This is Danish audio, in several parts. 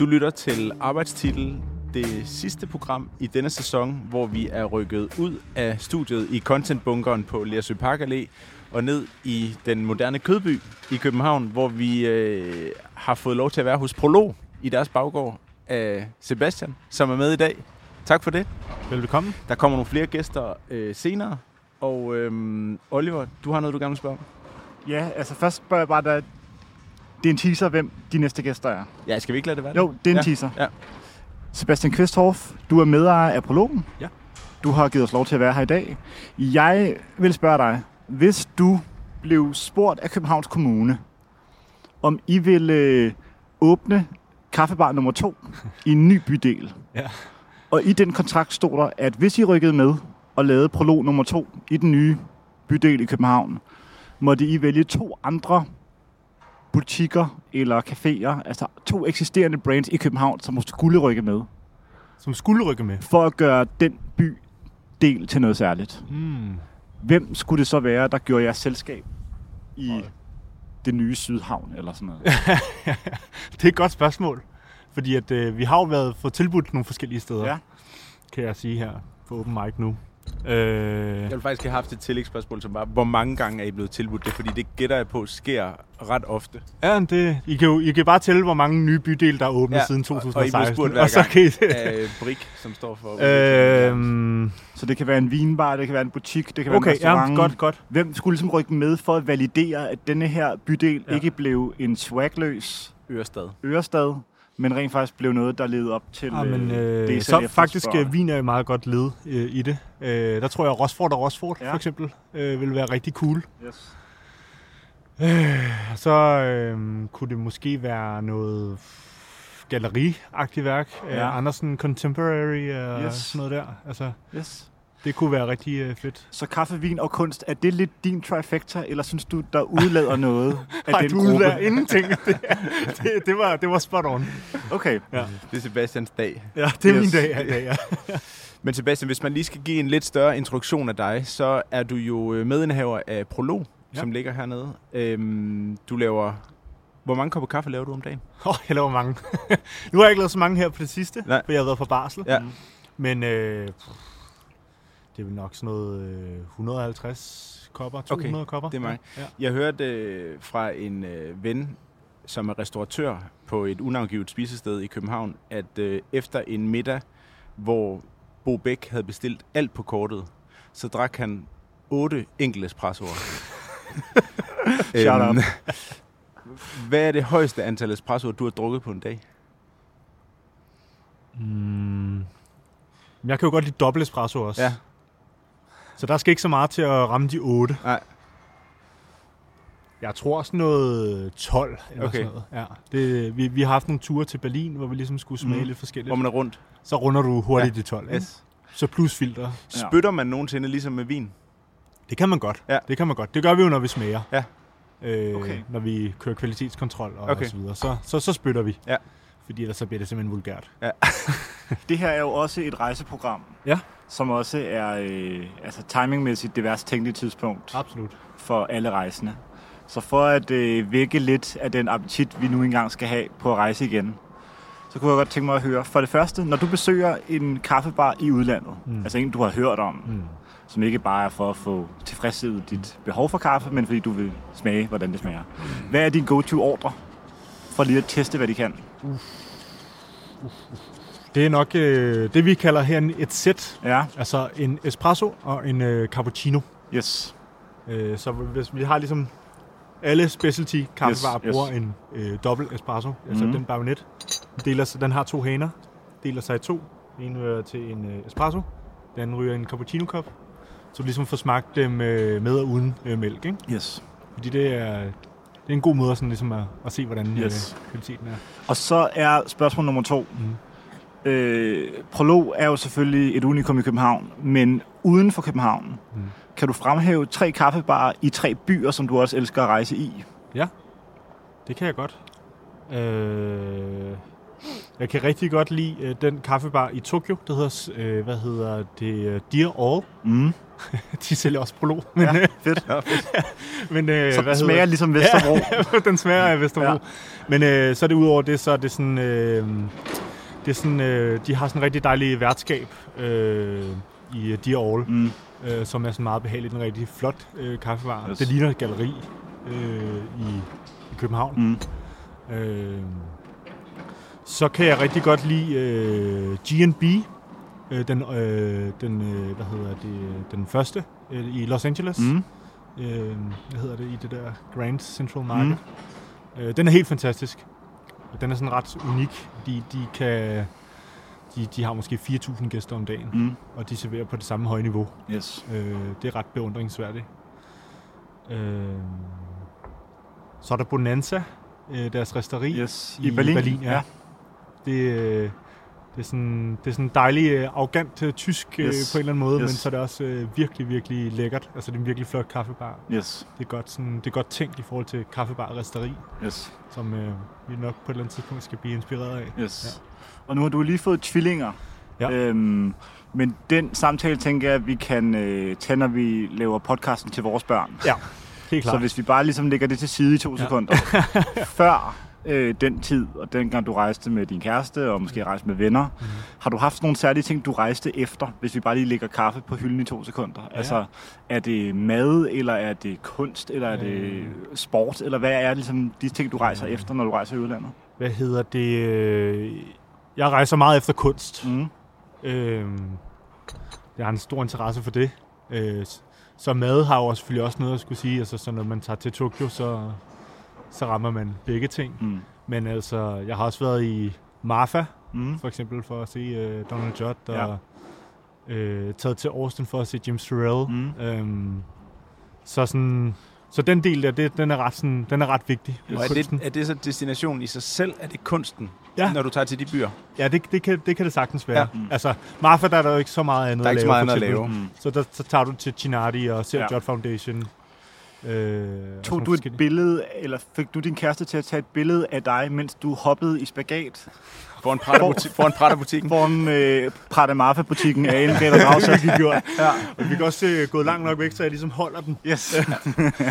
Du lytter til Arbejdstitel, det sidste program i denne sæson, hvor vi er rykket ud af studiet i Contentbunkeren på Lersø Park Allé og ned i den moderne kødby i København, hvor vi øh, har fået lov til at være hos Prolog i deres baggård af Sebastian, som er med i dag. Tak for det. Velkommen. Der kommer nogle flere gæster øh, senere, og øh, Oliver, du har noget, du gerne vil spørge om? Ja, altså først spørger jeg bare dig, det er en teaser, hvem de næste gæster er. Ja, skal vi ikke lade det være Jo, det er en ja. teaser. Ja. Sebastian Kvisthoff, du er medejer af Prologen. Ja. Du har givet os lov til at være her i dag. Jeg vil spørge dig, hvis du blev spurgt af Københavns Kommune, om I ville øh, åbne kaffebar nummer to i en ny bydel. Ja. Og i den kontrakt stod der, at hvis I rykkede med og lavede prolog nummer to i den nye bydel i København, måtte I vælge to andre butikker eller caféer, altså to eksisterende brands i København, som skulle rykke med, Som skulle rykke med. for at gøre den by del til noget særligt. Mm. Hvem skulle det så være, der gjorde jeres selskab i det nye Sydhavn eller sådan noget? Det er et godt spørgsmål. Fordi at, øh, vi har jo været fået tilbudt nogle forskellige steder, Ja. kan jeg sige her på Open Mic nu. Øh, Jeg vil faktisk have haft et tillægsspørgsmål, som var, hvor mange gange er I blevet tilbudt det? Fordi det gætter jeg på sker ret ofte. ja, det, I, kan jo, I kan bare tælle, hvor mange nye bydele, der er åbnet Ja, ja, siden og- og I 2016. bliver spurgt hver så gang. kan I, Af Brik, som står for... øhm, Så det kan være en vinbar, det kan være en butik, det kan være okay, en restaurant. ja, godt, godt. Hvem skulle ligesom rykke med for at validere, at denne her bydel. Ja. ikke blev en swagløs Ørestad. Ørestad, men rent faktisk blev noget, der levede op til Ja, men, øh, det, I så faktisk øh, vin er et meget godt led øh, i det. Øh, der tror jeg, Rosford og Rosford Ja. for eksempel øh, vil være rigtig cool. Yes. Så øh, kunne det måske være noget galleriagtigt værk. Ja. Ja. Andersen Contemporary og Yes. sådan noget der. Altså, Yes. Det kunne være rigtig øh, fedt. Så kaffe, vin og kunst, er det lidt din trifecta, eller synes du, der udlader noget af Nej, den du gruppe? udlader ingenting. det, det, det, var, det var spot on. Okay. Ja, Det er Sebastians dag. ja det er Yes. min dag i dag. Ja. Men Sebastian, hvis man lige skal give en lidt større introduktion af dig, så er du jo øh, medindehaver af Prolog, ja. Ja. som ligger hernede. Øhm, du laver... Hvor mange kopper kaffe laver du om dagen? Oh, jeg laver mange. nu har jeg ikke lavet så mange her på det sidste, Nej. for jeg har været på barsel. Ja. Men øh, det er vel nok sådan noget øh, 150 kopper, 200 okay. kopper. det er mig. Ja. Jeg hørte øh, fra en øh, ven, som er restauratør på et unavngivet spisested i København, at øh, efter en middag, hvor Bo Bæk havde bestilt alt på kortet, så drak han otte enkelte espressoer. Shout out. Hvad er det højeste antal espressoer, du har drukket på en dag? Mm. Men Jeg kan jo godt lide dobbelt espresso også. Ja. Så der skal ikke så meget til at ramme de 8. Nej. Jeg tror også noget 12 eller Okay. sådan noget. Ja. Det, vi, vi har haft nogle ture til Berlin, hvor vi ligesom skulle smage mm. lidt forskelligt. Hvor man er rundt. Så runder du hurtigt ja. de 12. Ikke? Yes. Så plus filter. Spytter man nogensinde ligesom med vin? Det kan man godt. Ja. Det kan man godt. Det gør vi jo, når vi smager. Ja. Øh, Okay. Når vi kører kvalitetskontrol og, okay. og så videre. Så, så, så spytter vi. Ja. Fordi ellers så bliver det simpelthen vulgært. Det her er jo også et rejseprogram, Ja. som også er øh, altså timingmæssigt det værst tænkelige tidspunkt Absolut. for alle rejsende. Så for at øh, vække lidt af den appetit, vi nu engang skal have på at rejse igen, så kunne jeg godt tænke mig at høre, for det første, når du besøger en kaffebar i udlandet, mm. Mm. altså en, du har hørt om, Mm. som ikke bare er for at få tilfredsstillet dit behov for kaffe, men fordi du vil smage, hvordan det smager. Hvad er din go-to-ordre for lige at teste, hvad de kan? Det er nok øh, det, vi kalder her et sæt. Ja, Altså en espresso og en øh, cappuccino. yes. Øh, så hvis vi har ligesom alle specialty kaffevarer Yes, yes. bruger en øh, dobbelt espresso, altså Mhm. den bajonet. Den, deler, sig- den har to haner, deler sig i to. En ryger til en øh, espresso, den anden ryger en cappuccino-kop. Så du ligesom får smagt dem øh, med og uden øh, mælk, ikke? Yes. Fordi det er, det er en god måde sådan ligesom at, at se, hvordan Yes. yes. øh, kvaliteten er. Og så er spørgsmål nummer to. Mhm. Øh, Prolog er jo selvfølgelig et unikum i København, men uden for København, Mm. kan du fremhæve tre kaffebarer i tre byer, som du også elsker at rejse i? Det kan jeg godt. Øh, Jeg kan rigtig godt lide øh, den kaffebar i Tokyo, der hedder, øh, hvad hedder det, øh, Dear All. Mm. De sælger også Prolog. Men, Ja, øh, fedt. men øh, Så hvad det smager ligesom Vesterbro. Ja, den smager af Vesterbro. Ja. Ja. Men øh, så er det udover det, så er det sådan... Øh, det er sådan, øh, de har sådan en rigtig dejlig værtskab øh, i øh, Dear All, Mm. øh, som er sådan meget behageligt. En rigtig flot øh, kaffebar. Yes. Det ligner et galleri øh, i, i København. Mm. Øh, så kan jeg rigtig godt lide øh, G&B, øh, den, øh, den, øh, hvad hedder det, den første øh, i Los Angeles. Mm. Øh, hvad hedder det i det der Grand Central Market. Mm. Øh, den er helt fantastisk. Og Den er sådan ret unik. De, de kan... De, de har måske 4.000 gæster om dagen, Mm. og de serverer på det samme høje niveau. Yes. Øh, det er ret beundringsværdigt. Øh, så er der Bonanza, øh, deres resteri Yes. i, Berlin. Berlin ja. ja. Det, øh, det er sådan det er sådan dejlig øh, arrogant øh, tysk øh, Yes. på en eller anden måde, Yes. men så er det også øh, virkelig virkelig lækkert. Altså det er en virkelig flot kaffebar. Yes. Det er godt sådan det er godt tænkt i forhold til kaffebar og resteri, Yes. som øh, vi nok på et eller andet tidspunkt skal blive inspireret af. Yes. Og nu har du lige fået tvillinger. Ja. Øhm, men den samtale tænker jeg, at vi kan øh, tage, når vi laver podcasten til vores børn. Ja, helt Så klart. hvis vi bare ligesom lægger det til side i to Ja. sekunder. Før øh, den tid, og dengang du rejste med din kæreste, og måske rejste med venner, Mhm. har du haft nogle særlige ting, du rejste efter, hvis vi bare lige lægger kaffe på hylden i to sekunder? Ja. Altså, er det mad, eller er det kunst, eller er det Øh. sport, eller hvad er ligesom de ting, du rejser Øh. efter, når du rejser i udlandet? Hvad hedder det? øh, Jeg rejser meget efter kunst. Mm. Øhm, jeg har en stor interesse for det. Øh, så mad har jo selvfølgelig også noget at skulle sige. Altså, så når man tager til Tokyo, så, så rammer man begge ting. Mm. Men altså, jeg har også været i Marfa, Mm. for eksempel, for at se øh, Donald Judd, Ja. og øh, taget til Austin for at se James Turrell. Mm. Øhm, så sådan... Så den del der, det, den, er ret, sådan, den er ret vigtig. Og er Kunsten. det, er det så destinationen i sig selv? Er det kunsten, Ja. når du tager til de byer? Ja, det, det, kan, det kan det sagtens være. Ja. Ja. Altså, Marfa, der er der jo ikke så meget andet Der er ikke så at meget lave, andet for at lave. Mm. Så der, så tager du til Chinati og ser Ja. ja. Judd Foundation. Øh, Tog du et billede, eller fik du din kæreste til at tage et billede af dig, mens du hoppede i spagat Foran Prada-buti- foran Prada-butikken? foran øh, Prada Marfa-butikken af en Peter Dragsæt? Det gjort. Ja. Og vi kan også øh, gå langt nok væk, så jeg ligesom holder den. Yes.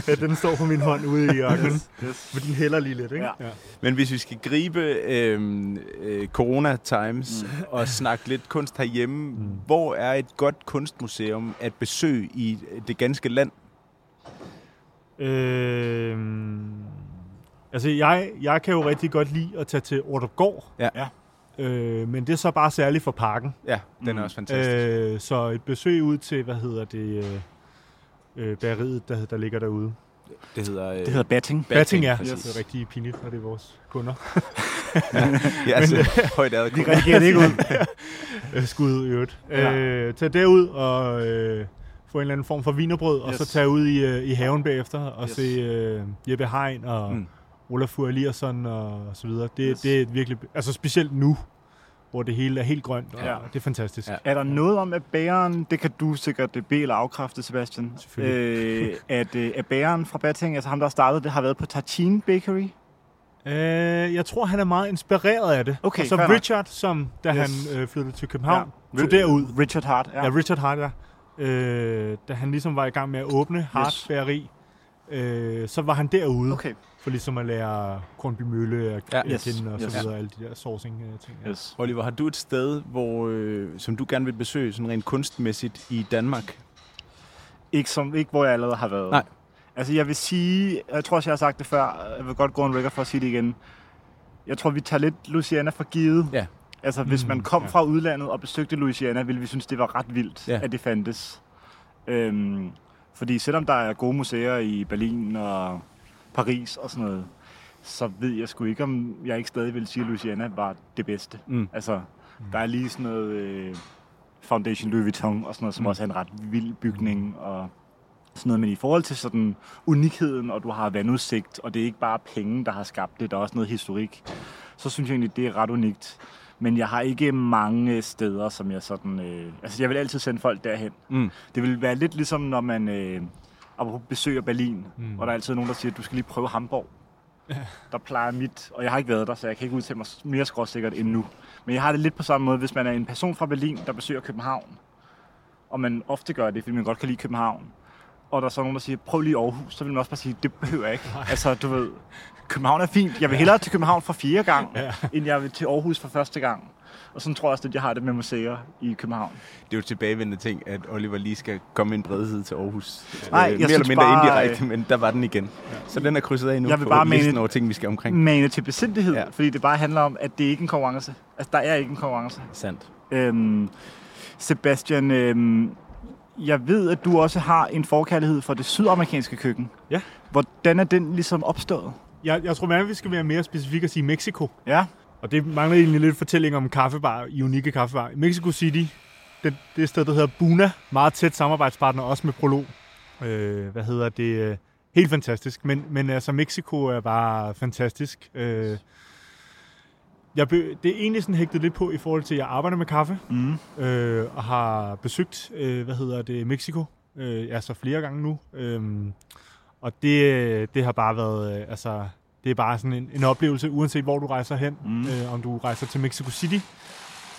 Ja, den står på min hånd ude i ørkenen. yes. yes. For den hælder lige lidt, ikke? Ja. ja. Men hvis vi skal gribe øh, øh, Corona Times mm. og snakke lidt kunst herhjemme, mm. hvor er et godt kunstmuseum at besøge i det ganske land? Øh, altså, jeg, jeg kan jo rigtig godt lide at tage til Ordergård. Ja. Ja. Øh, men det er så bare særligt for parken. Ja, den Mm. er også fantastisk. Øh, så et besøg ud til, hvad hedder det, øh, øh, bageriet, der, der ligger derude. Det hedder... Øh, Det hedder batting. Batting, ja. præcis. Det er rigtig pinligt, når det er vores kunder. ja, altså, højt ad. Vi redigerer det ikke ud. Øh, Skud i øvrigt. Ja. Ja. Øh, tag derud og øh, få en eller anden form for vinerbrød, yes. og så tage ud i, øh, i haven bagefter og Yes. se øh, Jeppe Hein og Mm. Olafur Eliasson og så videre. Det, Yes. det er virkelig, altså specielt nu, hvor det hele er helt grønt, og Ja. det er fantastisk. Ja. Er der noget om, at bæren, det kan du sikkert be- eller afkræfte, Sebastian, øh, at, øh, at bæren fra Batting, altså ham, der startede det, har været på Tartine Bakery? Øh, jeg tror, han er meget inspireret af det. Okay, og så nok. Richard, som da Yes. han øh, flyttede til København, ja. tog derud. Richard Hart, ja. Ja, Richard Hart, ja. Øh, da han ligesom var i gang med at åbne Hart Yes. Bageri, øh, så var han derude Okay, for ligesom at lære Kornby Mølle og Ja. ja. Yes. kende og Yes. så videre, alle de der sourcing-ting. Ja. yes. Oliver, har du et sted, hvor, øh, som du gerne vil besøge, sådan rent kunstmæssigt i Danmark? Ikke, som, ikke hvor jeg allerede har været. Nej. Altså jeg vil sige, jeg tror også jeg har sagt det før, jeg vil godt gå en record for at sige det igen. Jeg tror vi tager lidt Louisiana for givet. Ja. Altså hvis Mm, man kom ja. fra udlandet og besøgte Louisiana, ville vi synes det var ret vildt, Ja. at det fandtes. Øhm, fordi selvom der er gode museer i Berlin og Paris og sådan noget, så ved jeg sgu ikke, om jeg ikke stadig vil sige, at Louisiana var det bedste. Mm. Altså, der er lige sådan noget øh, Foundation Louis Vuitton og sådan noget, som Mm. også er en ret vild bygning og sådan noget. Men i forhold til sådan unikheden, og du har vandudsigt, og det er ikke bare penge, der har skabt det, der er også noget historik, så synes jeg egentlig, det er ret unikt. Men jeg har ikke mange steder, som jeg sådan... Øh, altså, jeg vil altid sende folk derhen. Mm. Det vil være lidt ligesom, når man øh, besøger Berlin, Mm. og der er altid nogen, der siger, at du skal lige prøve Hamburg. der plejer mit, og jeg har ikke været der, så jeg kan ikke udtale mig mere skråsikkert end nu. Men jeg har det lidt på samme måde, hvis man er en person fra Berlin, der besøger København, og man ofte gør det, fordi man godt kan lide København, og der er så nogen, der siger, prøv lige Aarhus, så vil man også bare sige, det behøver jeg ikke. Altså, du ved, København er fint. Jeg vil hellere til København for fjerde gang, ja. end jeg vil til Aarhus for første gang. Og sådan tror jeg også, at jeg har det med museer i København. Det er jo tilbagevendende ting, at Oliver lige skal komme en bredhed til Aarhus. Nej, øh, jeg mere synes eller mindre bare, indirekte, men der var den igen. Ja. Så den er krydset af nu Jeg vil på bare listen mane- over ting, vi skal omkring. Mane til besindighed, ja. fordi det bare handler om, at det ikke er en konkurrence. Altså, der er ikke en konkurrence. Sandt. Øhm, Sebastian, øhm, jeg ved, at du også har en forkærlighed for det sydamerikanske køkken. Ja. Hvordan er den ligesom opstået? Jeg, jeg tror, at vi skal være mere specifikke og sige Mexico. Ja, Og det mangler egentlig lidt fortælling om kaffebar, i unikke kaffebar. Mexico City, det, det er et sted, der hedder Buna. Meget tæt samarbejdspartner, også med Prolog. Øh, hvad hedder det? øh, Helt fantastisk. Men, men altså, Mexico er bare fantastisk. Øh, jeg be, det er egentlig sådan hægtet lidt på i forhold til, at jeg arbejder med kaffe. mm. øh, og har besøgt, øh, hvad hedder det, Mexico, øh, altså flere gange nu. Øhm, og det, det har bare været, øh, altså, det er bare sådan en, en oplevelse, uanset hvor du rejser hen. Mm. Øh, om du rejser til Mexico City,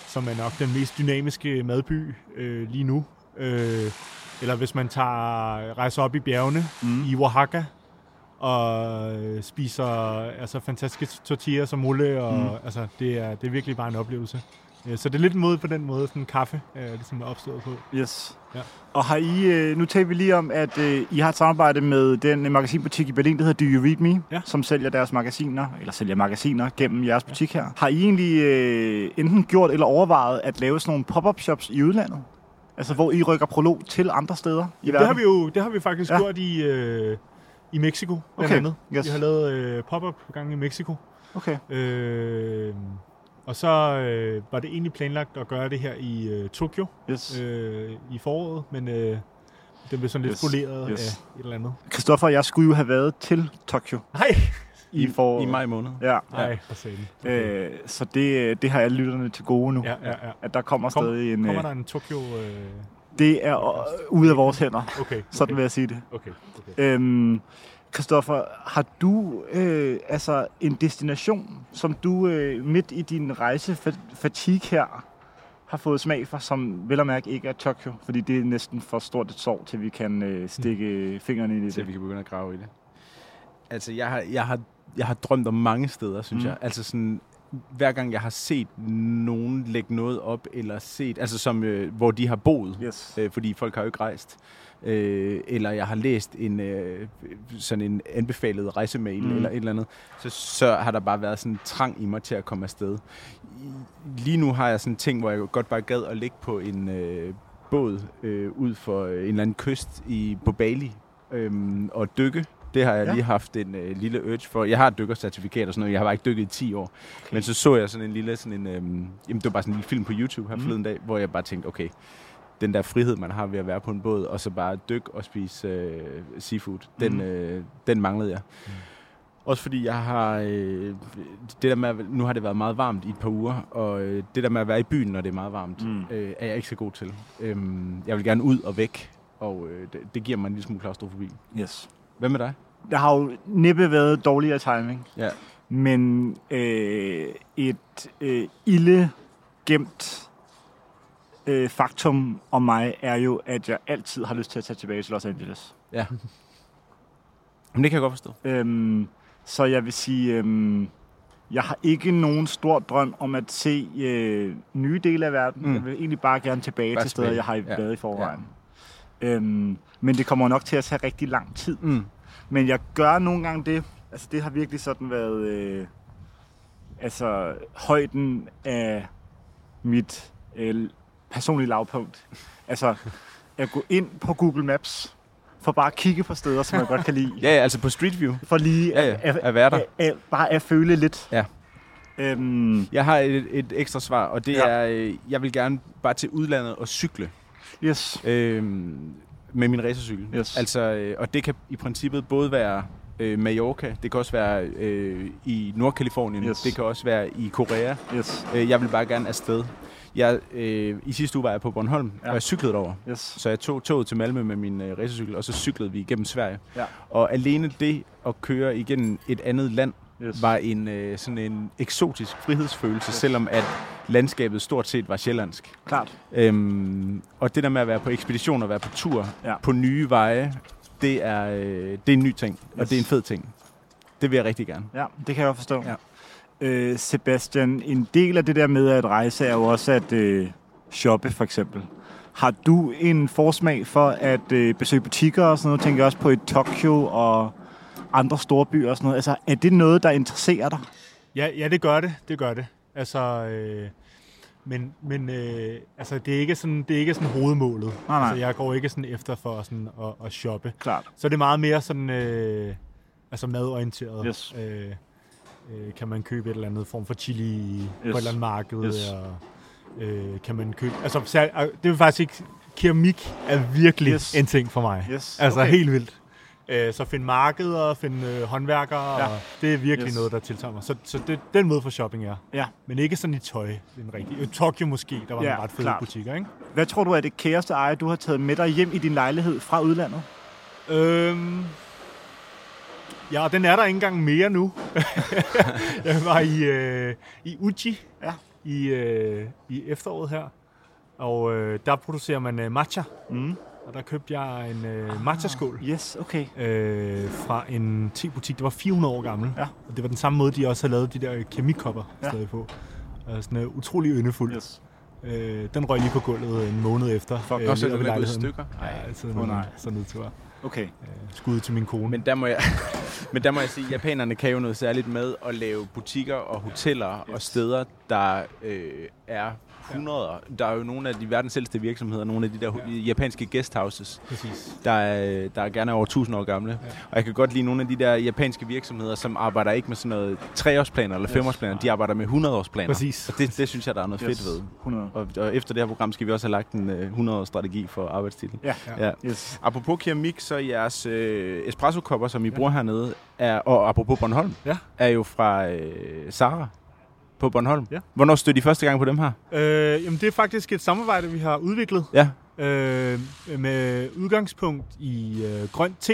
som er nok den mest dynamiske madby øh, lige nu. Øh, eller hvis man tager rejser op i bjergene Mm. i Oaxaca, og øh, spiser altså fantastiske tortillas og mole, og Mm. altså, det, er, det er virkelig bare en oplevelse. Øh, Så det er lidt mod på den måde, sådan kaffe er ligesom er opstået på. Yes. Ja. Og har I, øh, nu taler vi lige om, at øh, I har et samarbejde med den øh, magasinbutik i Berlin, der hedder Do You Read Me, Ja. som sælger deres magasiner, eller sælger magasiner gennem jeres butik her. Har I egentlig øh, enten gjort eller overvejet at lave sådan nogle pop-up shops i udlandet? Altså, hvor I rykker prolog til andre steder i Det verden? har vi jo det har vi faktisk Ja. ja. gjort i, øh, i Mexico, blandt Okay, andet. yes. Vi har lavet øh, pop-up gang i Mexico. Okay. Øh, og så øh, var det egentlig planlagt at gøre det her i øh, Tokyo Yes. øh, i foråret, men øh, den blev sådan lidt Yes, spoleret yes. af et eller andet. Christoffer og jeg skulle jo have været til Tokyo Nej! i, foråret. I maj måned. Ja. Nej, for satan. Øh, så det, det har alle lytterne til gode nu. Ja, ja, ja. At der kommer Kom- stadig en... Kommer Øh, der en Tokyo... Øh... det er øh, ude af vores hænder. Okay, okay. Sådan vil jeg sige det. Okay, okay. Øhm, Christoffer, har du øh, altså en destination, som du øh, midt i din rejsefatigue her har fået smag for, som vel og mærke ikke er Tokyo, fordi det er næsten for stort et sår, til vi kan øh, stikke fingrene ind i til vi det. kan begynde at grave i det. Altså, jeg har, jeg har, jeg har drømt om mange steder, synes Mm. mm. jeg. Altså sådan, hver gang jeg har set nogen lægge noget op, eller set, altså som, øh, hvor de har boet, Yes. øh, fordi folk har jo ikke rejst. Øh, eller jeg har læst en øh, sådan en anbefalet rejsemail Mm. eller et eller andet, så, så har der bare været sådan en trang i mig til at komme afsted. Lige nu har jeg sådan en ting, hvor jeg godt bare gad at ligge på en øh, båd øh, ud for øh, en eller anden kyst i, på Bali øhm, og dykke. Det har jeg Ja. lige haft en øh, lille urge for. Jeg har et dykkercertifikat og sådan noget. Jeg har bare ikke dykket i 10 år. Okay. Men så så jeg sådan en lille, sådan en, øhm, jamen det var bare sådan en lille film på YouTube her Mm. forleden dag, hvor jeg bare tænkte, okay, den der frihed, man har ved at være på en båd, og så bare dykke og spise øh, seafood, den, Mm. øh, den manglede jeg. Mm. Også fordi jeg har, øh, det der med, at, nu har det været meget varmt i et par uger, og øh, det der med at være i byen, når det er meget varmt, mm. øh, er jeg ikke så god til. Øhm, jeg vil gerne ud og væk, og øh, det, det giver mig en lille smule klaustrofobi. yes. Hvad med dig? Der har jo næppe været dårligere timing, Ja. men øh, et øh, ille gemt øh, faktum om mig er jo, at jeg altid har lyst til at tage tilbage til Los Angeles. Ja. Men det kan jeg godt forstå. Øhm, så jeg vil sige, øhm, jeg har ikke nogen stor drøm om at se øh, nye dele af verden. Mm. Jeg vil egentlig bare gerne tilbage Bare til steder, jeg har Ja. været i forvejen. Øhm, men det kommer nok til at tage rigtig lang tid. Mm. Men jeg gør nogle gange det. Altså det har virkelig sådan været øh, altså højden af mit øh, personlige lavpunkt. Altså at gå ind på Google Maps for bare at kigge på steder, som jeg godt kan lide. Ja, ja, altså på Street View. For lige Ja, ja, at, at være der. at, at, bare at føle lidt. Ja. Øhm, Jeg har et, et ekstra svar, og det Ja. er, øh, jeg vil gerne bare til udlandet og cykle. Yes. Øhm, med min racercykel. Yes. Altså, øh, og det kan i princippet både være øh, Mallorca, det kan også være øh, i Nordkalifornien, Yes. det kan også være i Korea. Yes. Øh, jeg vil bare gerne afsted. Jeg, øh, I sidste uge var jeg på Bornholm, Ja. og jeg cyklede over. Yes. Så jeg tog toget til Malmø med min øh, racercykel, og så cyklede vi igennem Sverige. Ja. Og alene det at køre igennem et andet land, Yes. var en øh, sådan en eksotisk frihedsfølelse, selvom at landskabet stort set var sjællandsk. Klart. Øhm, og det der med at være på ekspedition og være på tur Ja. på nye veje, det er, øh, det er en ny ting, og Yes. det er en fed ting. Det vil jeg rigtig gerne. Ja, det kan jeg godt forstå. Ja. Øh, Sebastian, en del af det der med at rejse er jo også at øh, shoppe, for eksempel. Har du en forsmag for at øh, besøge butikker og sådan noget? Tænker jeg også på i Tokyo og andre store byer og sådan noget. Altså, er det noget, der interesserer dig? Ja, ja, det gør det. Det gør det. Altså, øh, men men øh, altså, det, er ikke sådan, det er ikke sådan hovedmålet. Nej, nej. Altså, jeg går ikke sådan efter for sådan at, at shoppe. Klart. Så det er meget mere sådan, øh, altså madorienteret. Yes. Øh, øh, kan man købe et eller andet form for chili yes. på et eller andet marked? Yes. Og, øh, kan man købe... Altså, øh, det vil faktisk ikke... Keramik er virkelig yes. en ting for mig. Yes. Altså okay. helt vildt. Øh, så finde markeder, finde øh, håndværkere, Ja. og det er virkelig Yes. noget, der tiltager mig. Så, så det, den måde for shopping er. Ja. Men ikke sådan i tøj, den rigtige. Øh, Tokyo måske, der var Ja, ja, nogle ret fede klart. butikker, ikke? Hvad tror du er det kæreste eje, du har taget med dig hjem i din lejlighed fra udlandet? Øhm, ja, og den er der ikke engang mere nu. jeg var i, øh, i Uji Ja. i, øh, i efteråret her, og øh, der producerer man øh, matcha. Mm. Og der købte jeg en øh, matcha-skål Yes, okay. øh, fra en tebutik, der var 400 år gammel. Ja. Og det var den samme måde, de også havde lavet de der kemikopper Ja. ja. stadig på. Og sådan uh, utrolig yndefuld. Yes. Øh, den røg lige på gulvet en måned efter. Fuck, øh, Og så er gået i stykker. Ja, altid Åh, oh, nej. sådan nedtur. Okay. Øh, skud til min kone. Men der må jeg, men der må jeg sige, at japanerne kan jo noget særligt med at lave butikker og hoteller yes. og steder, der øh, er hundreder. Der er jo nogle af de verdens ældste virksomheder, nogle af de der ja. japanske guesthouses, Præcis. der er, der er gerne over 1000 år gamle. Ja. Og jeg kan godt lide nogle af de der japanske virksomheder, som arbejder ikke med sådan noget treårsplaner eller Yes. femårsplaner, de arbejder med 100-årsplaner. Præcis. Og det, det synes jeg, der er noget Yes. fedt ved. 100. Og, og efter det her program skal vi også have lagt en øh, 100-års-strategi for arbejdstitlen. Ja. Ja. Ja. Yes. Apropos keramik, så jeres øh, espresso-kopper, som I ja. bruger hernede, er, og apropos Bornholm, Ja. er jo fra øh, Sara på Bornholm. Ja. Hvornår stødte I første gang på dem her? Øh, jamen, det er faktisk et samarbejde, vi har udviklet Ja. øh, med udgangspunkt i øh, grønt te.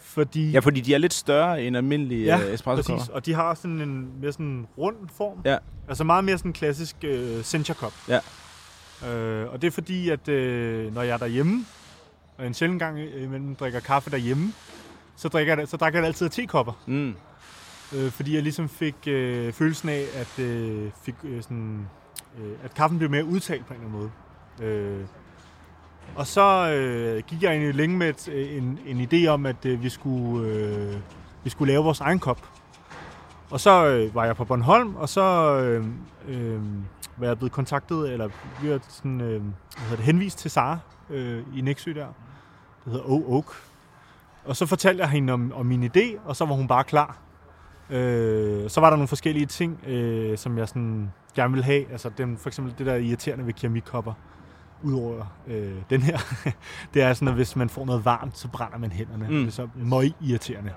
Fordi Ja, fordi de er lidt større end almindelige Ja, øh, espresso-kopper. Præcis, og de har sådan en mere sådan rund form. Ja. Altså meget mere sådan klassisk øh, Sencha Cup. Ja. Øh, og det er fordi, at øh, når jeg er derhjemme, og en sjældent gang imellem drikker kaffe derhjemme, så drikker jeg, så drikker jeg altid af tekopper. Mm. Øh, fordi jeg ligesom fik øh, følelsen af, at, øh, fik, øh, sådan, øh, at kaffen blev mere udtalt på en eller anden måde. Øh, og så øh, gik jeg egentlig længe med et, øh, en, en idé om, at øh, vi, skulle, øh, vi skulle lave vores egen kop. Og så øh, var jeg på Bornholm, og så øh, øh, var jeg blevet kontaktet, eller vi var sådan, øh, hvad hedder det, henvist til Sara øh, i Nexø der. Det hedder O Oak. Og så fortalte jeg hende om, om min idé, og så var hun bare klar. Øh, så var der nogle forskellige ting, øh, som jeg sådan gerne ville have. Altså den, for eksempel det der irriterende ved keramikkopper, udover øh, den her, det er sådan, at hvis man får noget varmt, så brænder man hænderne. Mm. Det er så møg irriterende.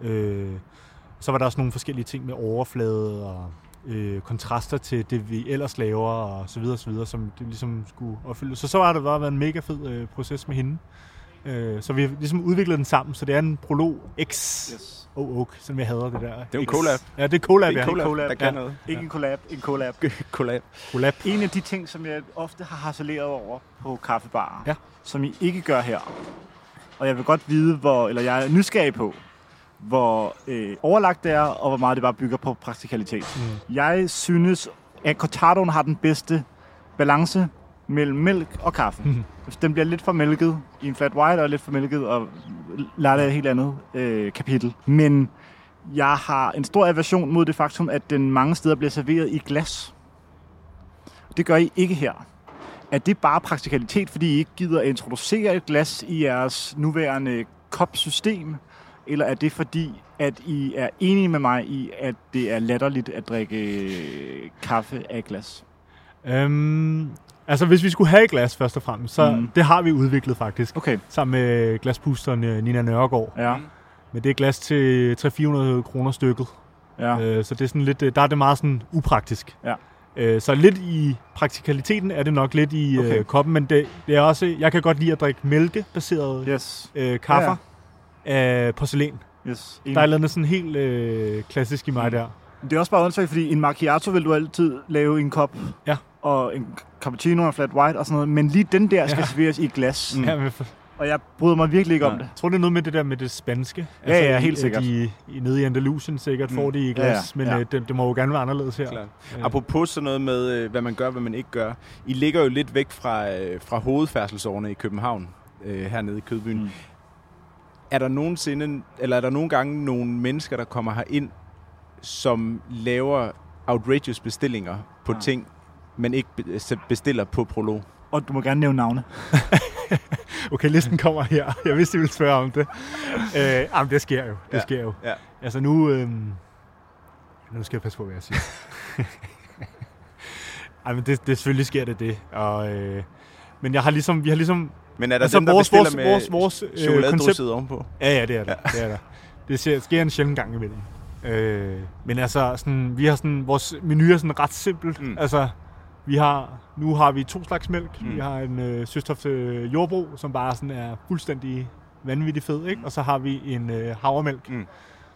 Øh, så var der også nogle forskellige ting med overflade og øh, kontraster til det, vi ellers laver, og så videre, så videre, som det ligesom skulle opfylde. Så så var det bare været en mega fed øh, proces med hende. Øh, så vi har ligesom udviklet den sammen, så det er en Prolog X yes. Oh, Oak, som jeg hader det der. Det er jo en collab. Ja, det er collab, Det er ja. en collab, collab, der kan ja. noget. Ikke en collab, en collab. collab. collab. En af de ting, som jeg ofte har harceleret over på kaffebarer, Ja. som I ikke gør her, og jeg vil godt vide, hvor, eller jeg er nysgerrig på, hvor øh, overlagt det er, og hvor meget det bare bygger på praktikalitet. Mm. Jeg synes, at cortadoen har den bedste balance mellem mælk og kaffe. Mhm. Den bliver lidt for mælket i en flat white, og lidt for mælket og lader et helt andet øh, kapitel. Men jeg har en stor aversion mod det faktum, at den mange steder bliver serveret i glas. Det gør I ikke her. Er det bare praktikalitet, fordi I ikke gider at introducere et glas i jeres nuværende kopsystem? Eller er det fordi, at I er enige med mig i, at det er latterligt at drikke øh, kaffe af glas? Øhm, altså, hvis vi skulle have et glas først og fremmest, så Mm. mm. det har vi udviklet faktisk. Okay, Sammen med glaspusteren øh, Nina Nørgaard. ja. Men det er glas til 300-400 kroner stykket. ja. Øh, så det er sådan lidt, øh, der er det meget sådan upraktisk. Ja. Øh, så lidt i praktikaliteten er det nok lidt i okay. Okay. øh, koppen, men det, det er også, jeg kan godt lide at drikke mælkebaseret Yes. øh, kaffer af porcelæn. yes. Der er et eller andet sådan helt øh, klassisk i mig der. Det er også bare åndssvagt, fordi en macchiato vil du altid lave i en kop. Ja. Og en cappuccino og en flat white og sådan noget. Men lige den der skal Ja. serveres i et glas. Mm. Ja, men for, Og jeg bryder mig virkelig ikke om Nej. det. jeg tror, det er noget med det der med det spanske. Ja, ja, i- helt sikkert. De, i, nede i Andalusien sikkert får Mm. det i Ja, glas, ja, men ja. øh, det, det må jo gerne være anderledes her. Klart. Øh, Apropos sådan noget med, øh, hvad man gør, hvad man ikke gør. I ligger jo lidt væk fra, øh, fra hovedfærdselsårene i København, øh, hernede i Kødbyen. Mm. Er der nogensinde, eller er der nogle gange nogle mennesker, der kommer her ind, som laver outrageous bestillinger på ja. ting, man ikke se- bestiller på Prolog? Og du må gerne nævne navne. Okay, listen kommer her. Jeg vidste, I ville spørge om det. Øh, jamen, det sker jo. Det Ja. sker jo. Ja. Altså nu... Øh, nu skal jeg passe på, hvad jeg siger. Ej, men det, det, selvfølgelig sker det det. Og, øh, men jeg har ligesom, vi har ligesom... Men er der Altså, dem, der vores- vores- med vores- vores, øh, chokoladedrysset ovenpå? Ja, ja, det er der. Ja. Det er der. Det sker, sker en sjældent gang imellem. Øh, men altså, sådan, vi har sådan, vores menu er sådan ret simpelt. Mm. Altså, vi har, nu har vi to slags mælk. Mm. Mm. Vi har en øh, søstof øh, jordbro, som bare sådan er fuldstændig vanvittig fed, ikke? Og så har vi en øh, havremælk. Mm.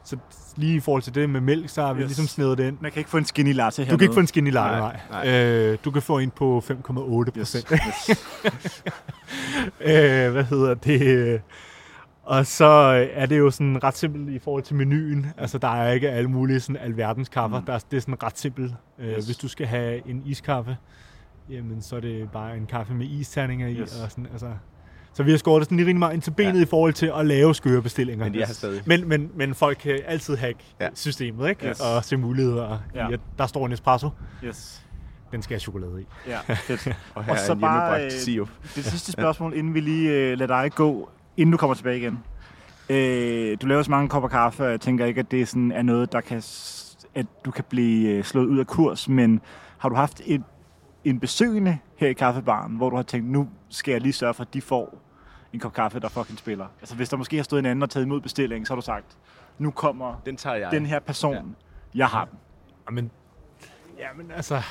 Så lige i forhold til det med mælk, så har vi Yes. ligesom snedet det ind. Man kan ikke få en skinny latte her. Du kan ikke få en skinny latte, nej. Nej. Øh, du kan få en på 5,8 Yes. procent. yes. øh, hvad hedder det? Og så er det jo sådan ret simpelt i forhold til menuen. Altså, der er ikke alle mulige sådan alverdens kaffer. Mm. Der er, det er sådan ret simpelt. Øh, Yes. Hvis du skal have en iskaffe, jamen, så er det bare en kaffe med isterninger i. Yes. Og sådan, altså. Så vi har skåret det sådan lige rimelig meget ind til benet ja. i forhold til at lave skøre bestillinger. Men de er stadig. men, men, men folk kan altid hacke ja. Systemet, ikke? Yes. Og se muligheder. Ja. I, at der står en espresso. yes. Den skal have chokolade i. Ja, fedt. Og her Og er så en bare, øh. Det sidste spørgsmål, inden vi lige øh, lader dig gå, inden du kommer tilbage igen. Øh, du laver så mange kopper kaffe, og jeg tænker ikke, at det sådan er noget, der kan, at du kan blive øh, slået ud af kurs, men har du haft et, en besøgende her i kaffebaren, hvor du har tænkt, nu skal jeg lige sørge for, at de får en kop kaffe, der fucking spiller? Altså hvis der måske har stået en anden og taget imod bestilling, så har du sagt, nu kommer Den tager jeg. den her person, Ja. jeg har den. Jamen, jamen altså...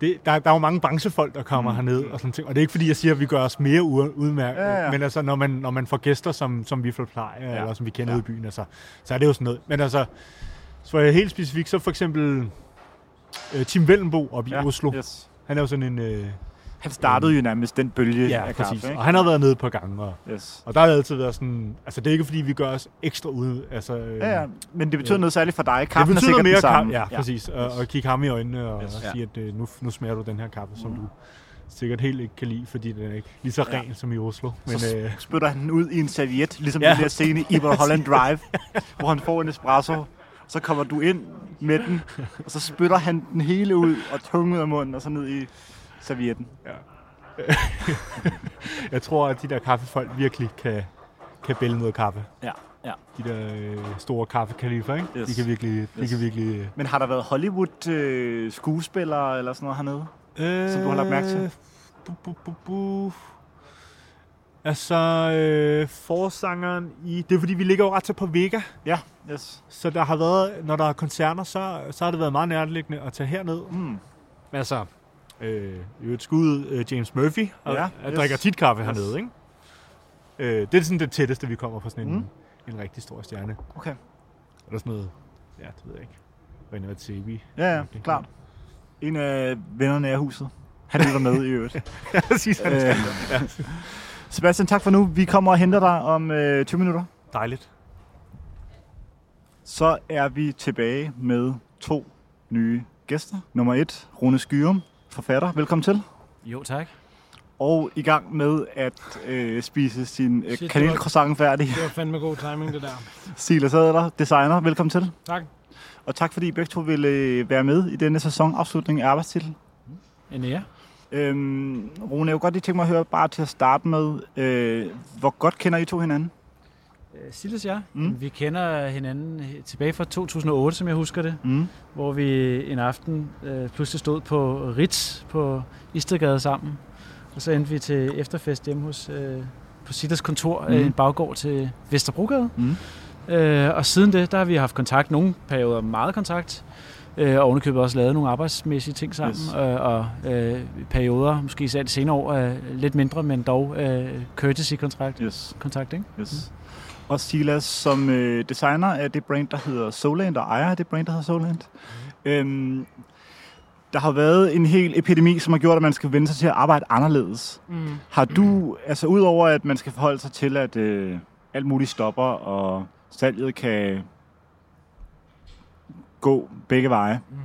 Det, der, der er jo mange branchefolk, der kommer Mm. herned og sådan ting. Og det er ikke fordi, jeg siger, at vi gør os mere udmærket. Ja, ja. Men altså, når man, når man får gæster, som, som vi plejer, Ja. ja. eller som vi kender Ja. ja. ude i byen, altså, så er det jo sådan noget. Men altså, så er jeg helt specifikt, så for eksempel øh, Tim Vellenbo oppe i Oslo. Yes. Han er jo sådan en... Øh, Han startede jo nærmest den bølge ja, af præcis. kaffe, ikke? Og han har været nede på gange. Og, Yes. og der har det altid været sådan... Altså, det er ikke fordi, vi gør os ekstra ude. Altså, øh, Ja, ja, men det betyder Ja. noget særligt for dig. Det Kaffen er betyder sikkert mere kaffe, ja, præcis. Og, og kigge ham i øjnene og, Yes. yes. Ja. sige, at øh, nu, nu smager du den her kaffe, som Mm. du sikkert helt ikke kan lide, fordi den er ikke lige så Ja. ren som i Oslo. Men Så øh, spytter han den ud i en serviet, ligesom Ja. den der scene i Holland Drive, hvor han får en espresso. Så kommer du ind med den, og så spytter han den hele ud og tungen ud af munden, og så ned i servietten. jeg tror, at de der kaffefolk virkelig kan, kan bælge noget kaffe. Ja, ja. De der øh, store kaffekalifer, ikke? Yes. De kan virkelig... De Yes. kan virkelig øh, Men har der været Hollywood-skuespillere eller sådan noget hernede? Som du har lagt mærke til? Øh, Bu, bu, bu, bu. Altså, øh, forsangeren i... Det er fordi, vi ligger jo ret tæt på Vega. Ja, yes. Så der har været, når der er koncerter, så, så har det været meget nærliggende at tage herned. Mm. Altså, øh, i et skud øh, James Murphy, og Ja, ja, yes. drikker tit kaffe Yes. hernede, ikke? Øh, det er sådan det tætteste, vi kommer på sådan en, Mm. en rigtig stor stjerne. Okay. Og der er sådan noget, ja, det ved jeg ikke. René Vatsevi. Ja, ja, klart. En af vennerne af huset. Han lytter med i øvrigt. ja, præcis. Øh, Øh. Sebastian, tak for nu. Vi kommer og henter dig om øh, 20 minutter. Dejligt. Så er vi tilbage med to nye gæster. Nummer et, Rune Skyrum, forfatter. Velkommen til. Jo, tak. Og i gang med at øh, spise sin øh, Shit, kanelcroissant færdig. Det var fandme god timing, det der. Silas Adler, designer. Velkommen til. Tak. Og tak fordi I begge to ville øh, være med i denne sæson afslutning af arbejdstitel. En ære. Øhm, Rune, jeg kunne godt lige tænke mig at høre bare til at starte med, øh, hvor godt kender I to hinanden? Øh, Silas, ja. Mm. Mm. Vi kender hinanden tilbage fra 2008, som jeg husker det, Mm. hvor vi en aften øh, pludselig stod på Ritz på Istedgade sammen. Og så endte vi til efterfest hjemme hos, øh, på Silas kontor, Mm. mm. en baggård til Vesterbrogade. Mm. Øh, og siden det, der har vi haft kontakt, nogle perioder meget kontakt, øh, og ovenikøbet også lavet nogle arbejdsmæssige ting sammen, Yes. øh, og øh, perioder, måske især de senere år, øh, lidt mindre, men dog øh, courtesy-kontrakt, Yes. kontakt, ikke? yes. Og Silas, som øh, designer af det brand, der hedder Soland, og ejer af det brand, der hedder Soland. Øhm, der har været en hel epidemi, som har gjort, at man skal vende sig til at arbejde anderledes. Mm. Har du, altså udover at man skal forholde sig til, at øh, alt muligt stopper, og salget kan gå begge veje, Mm.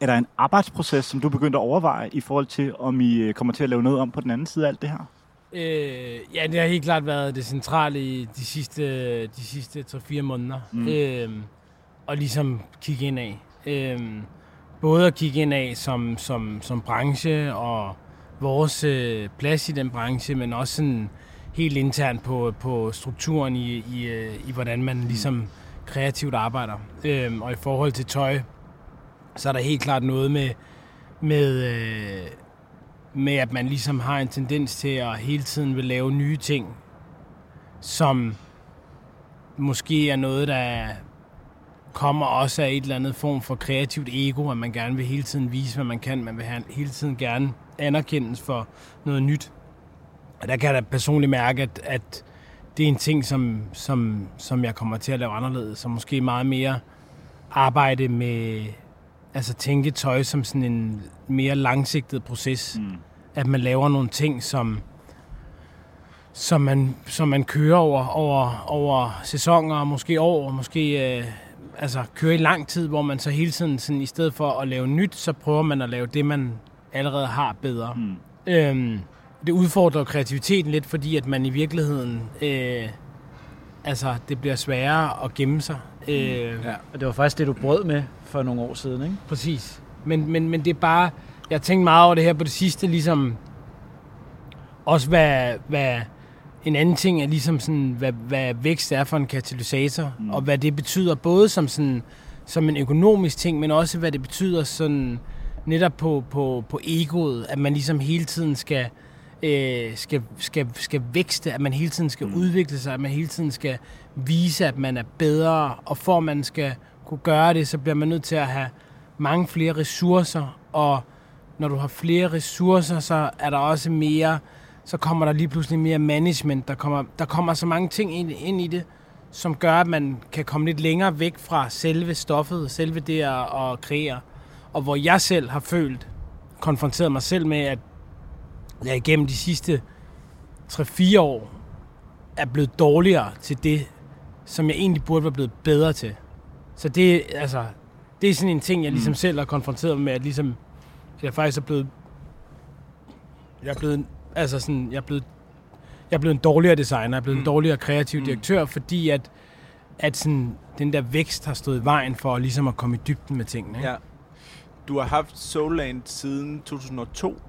er der en arbejdsproces, som du er begyndt at overveje i forhold til, om I øh, kommer til at lave noget om på den anden side af alt det her? Øh, ja, det har helt klart været det centrale i de sidste, de sidste 3-4 måneder. Mm. Mm. Øh, og ligesom kigge ind af. Øh, både at kigge ind af som, som, som branche og vores øh, plads i den branche, men også sådan helt internt på, på strukturen i, i, øh, i, hvordan man ligesom kreativt arbejder. Øh, og i forhold til tøj, så er der helt klart noget med, med øh, med at man ligesom har en tendens til at hele tiden vil lave nye ting, som måske er noget, der kommer også af et eller andet form for kreativt ego, at man gerne vil hele tiden vise, hvad man kan. Man vil hele tiden gerne anerkendes for noget nyt. Og der kan jeg da personligt mærke, at, at det er en ting, som, som, som jeg kommer til at lave anderledes, så måske meget mere arbejde med, altså tænke tøj som sådan en mere langsigtet proces. Mm. At man laver nogle ting, som, som, man, som man kører over, over, over sæsoner, måske år, måske øh, altså kører i lang tid, hvor man så hele tiden, sådan, i stedet for at lave nyt, så prøver man at lave det, man allerede har bedre. Mm. Øhm, det udfordrer kreativiteten lidt, fordi at man i virkeligheden, øh, altså det bliver sværere at gemme sig. Øh, Ja. Og det var faktisk det, du brød med for nogle år siden, ikke? Præcis. Men, men, men det er bare... Jeg har tænkt meget over det her på det sidste, ligesom... Også hvad, hvad en anden ting er ligesom sådan, hvad, hvad vækst er for en katalysator, Mm. og hvad det betyder både som, sådan, som en økonomisk ting, men også hvad det betyder sådan netop på, på, på egoet, at man ligesom hele tiden skal, øh, skal, skal, skal vækste, at man hele tiden skal Mm. udvikle sig, at man hele tiden skal vise, at man er bedre, og for at man skal kunne gøre det, så bliver man nødt til at have mange flere ressourcer, og når du har flere ressourcer, så er der også mere, så kommer der lige pludselig mere management, der kommer, der kommer så mange ting ind, ind i det, som gør, at man kan komme lidt længere væk fra selve stoffet, selve det at, at kreere. Og hvor jeg selv har følt, konfronteret mig selv med, at jeg igennem de sidste 3-4 år er blevet dårligere til det, som jeg egentlig burde være blevet bedre til. Så det, altså, det er sådan en ting, jeg ligesom Mm. selv har konfronteret mig med, at ligesom, at jeg faktisk er blevet, jeg er blevet, altså sådan, jeg er blevet, jeg er blevet en dårligere designer, jeg er blevet en Mm. dårligere kreativ Mm. direktør, fordi at, at sådan, den der vækst har stået i vejen for ligesom at komme i dybden med tingene. ikke? Ja. Du har haft Soulland siden 2002.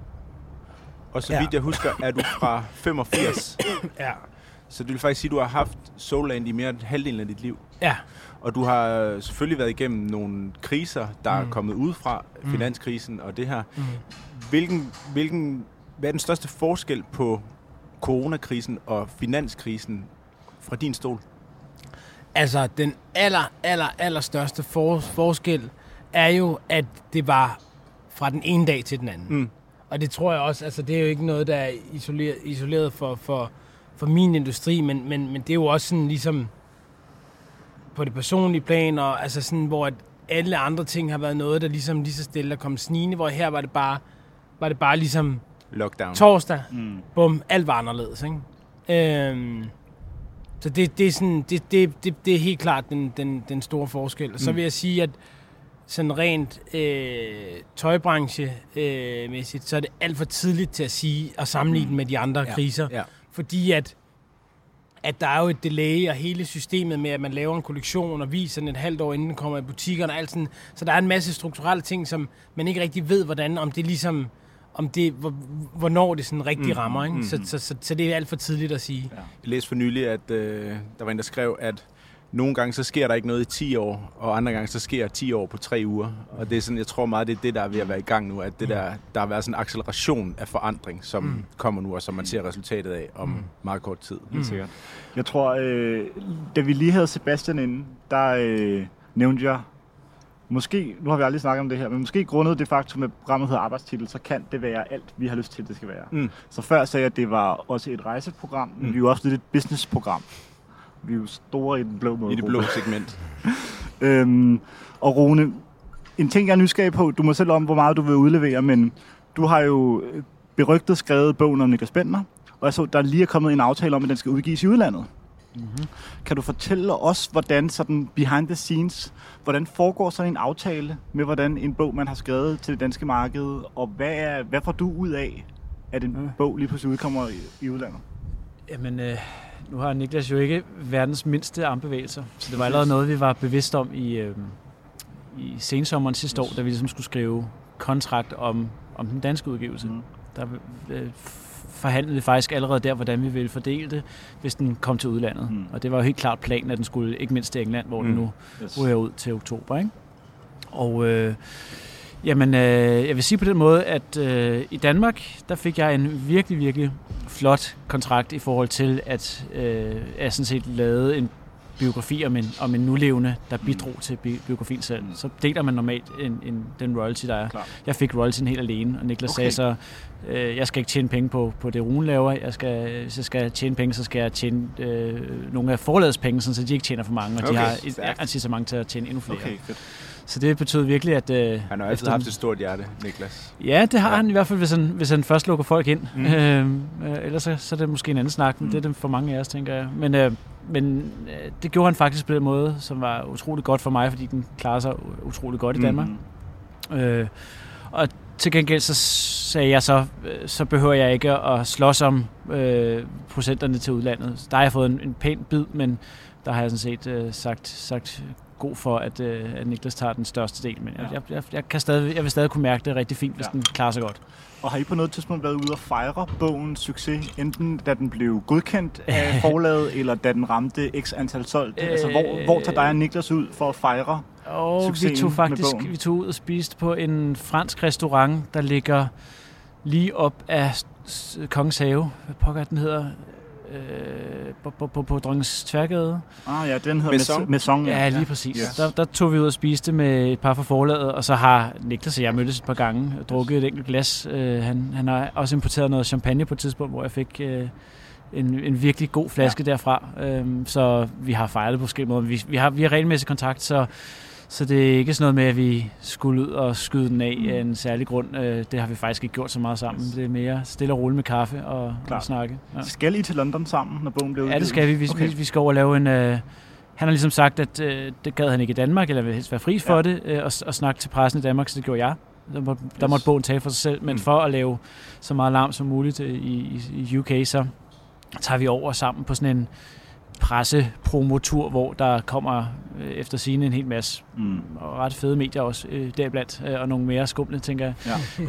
Og så Ja. vidt jeg husker, er du fra 85. Ja. Så det vil faktisk sige, at du har haft Soulland i mere end halvdelen af dit liv. Ja. Og du har selvfølgelig været igennem nogle kriser, der mm. er Mm. kommet udefra. Mm. Finanskrisen og det her. Mm. Hvilken, hvilken, hvad er den største forskel på coronakrisen og finanskrisen fra din stol? Altså, den aller, aller, aller største for, forskel er jo, at det var fra den ene dag til den anden. Mm. Og det tror jeg også, altså det er jo ikke noget, der er isoleret, isoleret for, for, for min industri, men, men, men det er jo også sådan ligesom på det personlige plan, og altså sådan, hvor at alle andre ting har været noget, der ligesom lige så stille er kommet snigende, hvor her var det bare, var det bare ligesom Lockdown. torsdag, Mm. bum, alt var anderledes, ikke? Øhm, så det, det, er sådan, det, det, det, det er helt klart den, den, den store forskel. Og så Mm. vil jeg sige, at sådan rent øh, tøjbranche-mæssigt, så er det alt for tidligt til at sige og sammenligne Mm. med de andre Ja. kriser. Ja. Fordi at, at der er jo et delay, og hele systemet med, at man laver en kollektion og viser den et halvt år, inden den kommer i butikkerne og alt sådan. Så der er en masse strukturelle ting, som man ikke rigtig ved, hvordan, om det ligesom om det, hvor, hvornår det sådan rigtig Mm, rammer. Ikke? mm, Så, så, så, så det er alt for tidligt at sige. Jeg læste for nylig, at øh, der var en, der skrev, at nogle gange så sker der ikke noget i 10 år, og andre gange så sker 10 år på 3 uger. Og det er sådan, jeg tror meget, det er det, der er ved at være i gang nu, at det der, der har været sådan en acceleration af forandring, som Mm. kommer nu, og som man ser resultatet af om Mm. meget kort tid. Helt sikkert. Jeg tror, øh, da vi lige havde Sebastian inde, der øh, nævnte jeg måske, nu har vi aldrig snakket om det her, men måske grundet det faktum, at programmet hedder arbejdstitel, så kan det være alt, vi har lyst til, det skal være. Mm. Så før sagde jeg, at det var også et rejseprogram, men Mm. vi er jo også lidt et businessprogram. Vi er jo store i den blå måde. I det blå segment. Øhm, og Rune, en ting, jeg er nysgerrig på, du må selv om, hvor meget du vil udlevere, men du har jo øh, berygtet skrevet bogen om Niklas Bentner, og jeg så, der lige er kommet en aftale om, at den skal udgives i udlandet. Mm-hmm. Kan du fortælle os, hvordan sådan behind the scenes, hvordan foregår sådan en aftale med, hvordan en bog, man har skrevet til det danske marked, og hvad, er, hvad får du ud af, at en bog lige pludselig udkommer i, i udlandet? Jamen, øh, nu har Niklas jo ikke verdens mindste armbevægelser, så det var allerede noget, vi var bevidst om i, øh, i sensommeren sidste år, da vi ligesom skulle skrive kontrakt om, om den danske udgivelse. Mm. Der øh, forhandlede vi faktisk allerede der, hvordan vi ville fordele det, hvis den kom til udlandet. Mm. Og det var jo helt klart planen, at den skulle ikke mindst til England, hvor mm. den nu Yes. ryger ud til oktober. Ikke? Og øh, jamen, øh, jeg vil sige på den måde, at øh, i Danmark, der fik jeg en virkelig, virkelig flot kontrakt i forhold til, at øh, jeg sådan set lavede en biografi om en, om en nulevende, der bidrog til bi- biografien selv. Så deler man normalt en, en, den royalty, der er. Klart. Jeg fik royaltyen helt alene, og Niklas Okay. sagde så, øh, jeg skal ikke tjene penge på, på det, Rune laver. Jeg skal, hvis jeg skal tjene penge, så skal jeg tjene øh, nogle af forladets penge, så de ikke tjener for mange, og Okay, de har et incitament til at tjene endnu flere. Okay, fedt. Så det betød virkelig, at... Øh, Han har altid efter- haft et stort hjerte, Niklas. Ja, det har Ja. han i hvert fald, hvis han, hvis han først lukker folk ind. Mm. Mm. Øhm, øh, ellers så, så er det måske en anden snak, men Mm. mm. det er det for mange af os, tænker jeg. Men, øh, men øh, det gjorde han faktisk på den måde, som var utrolig godt for mig, fordi den klarer sig utrolig godt i Danmark. Mm. Øh, og til gengæld så sagde jeg så, øh, så behøver jeg ikke at slås om øh, procenterne til udlandet. Der har jeg fået en, en pæn bid, men der har jeg sådan set øh, sagt, sagt god for, at, øh, at Niklas tager den største del. Men jeg, Ja. jeg, jeg, jeg, kan stadig, jeg vil stadig kunne mærke det rigtig fint, hvis Ja. den klarer sig godt. Og har I på noget tidspunkt været ude og fejre bogens succes, enten da den blev godkendt af forlaget, eller da den ramte x antal solgte? Altså, hvor, hvor tager dig og Niklas ud for at fejre? Og vi tog faktisk vi tog ud og spiste på en fransk restaurant, der ligger lige op af Kongens Have. Hvad pokker den hedder? Øh, på, på, på, på Dronningens Tværgade. Ah ja, den hedder Maison. Maison. Maison Ja, lige præcis. Yes. Der, der tog vi ud og spiste med et par fra forlaget, og så har Niklas og jeg mødtes et par gange og drukket et enkelt glas. Øh, han, han har også importeret noget champagne på et tidspunkt, hvor jeg fik øh, en, en virkelig god flaske ja. derfra. Øh, så vi har fejret på forskellige måder. Vi, vi, har, vi har regelmæssig kontakt, så, så det er ikke sådan noget med, at vi skulle ud og skyde den af af en særlig grund. Øh, det har vi faktisk ikke gjort så meget sammen. Det er mere stille og roligt med kaffe og, og snakke. Ja. Skal I til London sammen, når bogen bliver udgivet? Ja, det skal vi. Vi, Okay. vi skal over og lave en... Øh, han har ligesom sagt, at øh, det gad han ikke i Danmark, eller vil helst være fri for Ja. det, øh, og, og snakke til pressen i Danmark, så det gjorde jeg. Der måtte, der Yes. måtte bogen tale for sig selv, men Mm. mm. for at lave så meget larm som muligt øh, i, i, i UK, så tager vi over sammen på sådan en pressepromotur, hvor der kommer øh, efter sine en hel masse Mm. og ret fede medier også øh, deriblandt, øh, og nogle mere skumle, tænker jeg,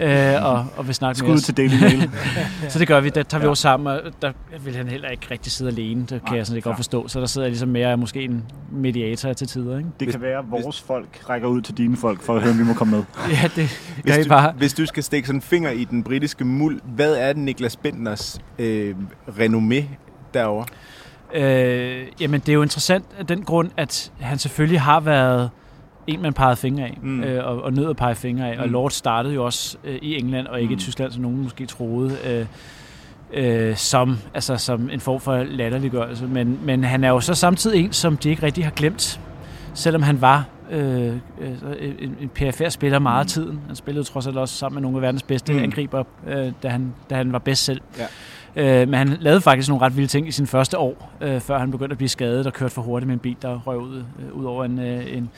Ja. øh, og, og vil snakke med Skud os. til Daily Mail. Så det gør vi. Der tager vi Ja. over sammen, og der vil han heller ikke rigtig sidde alene. Det kan Nej, jeg sådan klar. godt forstå. Så der sidder jeg ligesom mere måske en mediator til tider. Ikke? Det kan være, at vores folk rækker ud til dine folk, for at høre, om vi må komme med. Ja, det gør Hvis I du, bare. hvis du skal stikke sådan en finger i den britiske muld, hvad er Niklas Bentners øh, renommé derovre? Øh, jamen, det er jo interessant af den grund, at han selvfølgelig har været en, man pegede fingre af, Mm. mm. øh, og, og nød at pege fingre af. Og Mm. Lord startede jo også øh, i England, og ikke Mm. mm. i Tyskland, som nogen måske troede, øh, øh, som, altså, som en form for latterliggørelse. Men, men han er jo så samtidig en, som de ikke rigtig har glemt, selvom han var øh, øh, en, en PFR-spiller meget af tiden. Han spillede trods alt også sammen med nogle af verdens bedste Mm. mm. angriber, øh, da, han, da han var bedst selv. Ja. Øh, men han lavede faktisk nogle ret vilde ting i sine første år, øh, før han begyndte at blive skadet og kørte for hurtigt med en bil, der røg ud, øh, ud over en, øh, en,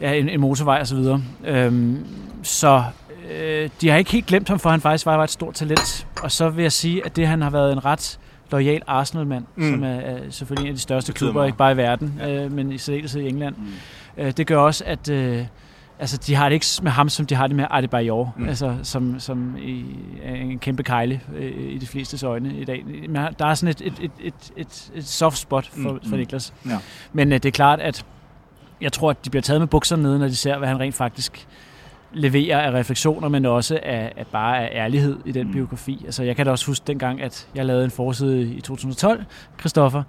ja, en, en motorvej osv. Øhm, så øh, de har ikke helt glemt ham, for han faktisk var, var et stort talent. Og så vil jeg sige, at det han har været en ret lojal Arsenal-mand, Mm. som er, er selvfølgelig en af de største klubber, meget. ikke bare i verden, ja. øh, men i særdeleshed i England. Mm. Øh, det gør også, at øh, altså, de har det ikke med ham, som de har det med Adebayor, Mm. altså, som, som i, er en kæmpe kejle øh, i de flestes øjne i dag. Men der er sådan et, et, et, et, et, et soft spot for, Mm, mm. for mm. Niklas. Ja. Men øh, det er klart, at jeg tror, at de bliver taget med bukserne nede, når de ser, hvad han rent faktisk leverer af refleksioner, men også af, af bare af ærlighed i den Mm. biografi. Altså, jeg kan da også huske dengang, at jeg lavede en forside i 2012, Christoffer,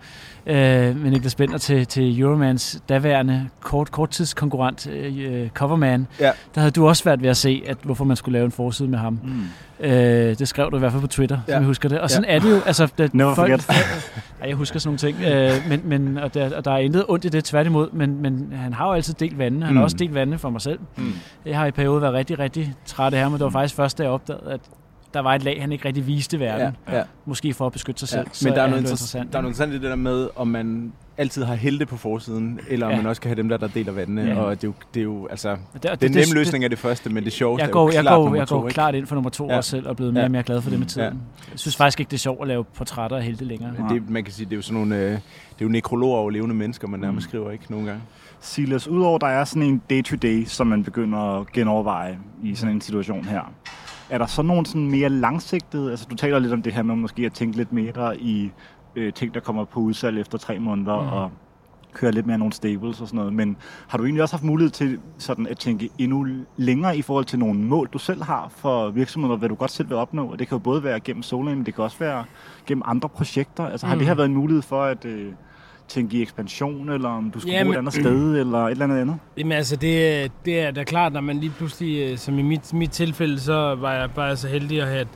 øh, med Niklas Bender til, til Euromans daværende kort, korttidskonkurrent, øh, Coverman. Ja. Der havde du også svært ved at se, at hvorfor man skulle lave en forside med ham. Mm. Øh, det skrev du i hvert fald på Twitter, ja. Ja. som jeg husker det. Og sådan ja. er det jo. Altså, det, Never forget. Ej, jeg husker sådan nogle ting. Øh, men, men, og, der, og der er intet ondt i det, tværtimod. Men, men han har jo altid delt vandene. Han mm. har Mm. også delt vandene for mig selv. Mm. Jeg har i perioden været rigtig, rigtig træt af ham, og det var faktisk først, da jeg opdagede, at der var et lag, han ikke rigtig viste verden. Ja, ja. Måske for at beskytte sig Ja. selv. så Men der er, noget interessant, der er noget interessant i det der med, om man altid har helte på forsiden, eller om Ja. man også kan have dem der, der deler vandene. Ja. Og det er jo, det er jo altså, det, og den det- nemme løsning er det første, men det sjoveste Jeg er går, jo jeg klart går, nummer jeg to, går ikke? klart ind for nummer to Ja. ja. også selv, og er blevet mere Ja. og mere glad for det med Ja. tiden. Jeg synes faktisk ikke, det er sjovt at lave portrætter af helte længere. Men det, man kan sige, det er jo sådan nogle, øh, det er jo nekrologer over levende mennesker, man nærmest Mm. skriver, ikke? Nogle gange. Silas, udover der er sådan en day-to-day, som man begynder at genoverveje i sådan en situation her, er der så nogle sådan mere langsigtede, altså du taler lidt om det her med måske at tænke lidt mere i øh, ting, der kommer på udsalg efter tre måneder, mm. og køre lidt mere nogle stables og sådan noget, men har du egentlig også haft mulighed til sådan at tænke endnu længere i forhold til nogle mål, du selv har for virksomheder, hvad du godt selv vil opnå, og det kan jo både være gennem Solan, men det kan også være gennem andre projekter, altså har Mm. det her været en mulighed for at øh, tænke i ekspansion, eller om du skulle Jamen- bo et andet sted, eller et eller andet andet? Jamen altså, det, det er da klart, når man lige pludselig, øh, som i mit, mit tilfælde, så var jeg bare så heldig at have et,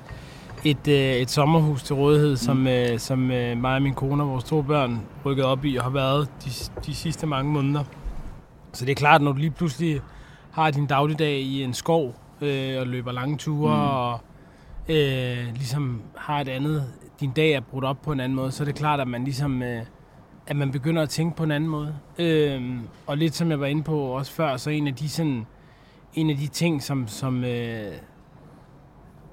et, øh, et sommerhus til rådighed, som, øh, som øh, mig og min kone og vores to børn rykket op i og har været de, de sidste mange måneder. Så det er klart, når du lige pludselig har din dagligdag i en skov øh, og løber lange ture Mm. mm. og øh, ligesom har et andet, din dag er brudt op på en anden måde, så er det klart, at man ligesom... Øh, at man begynder at tænke på en anden måde. Øhm, og lidt som jeg var inde på også før, så en af de sådan, en af de ting, som, som øh,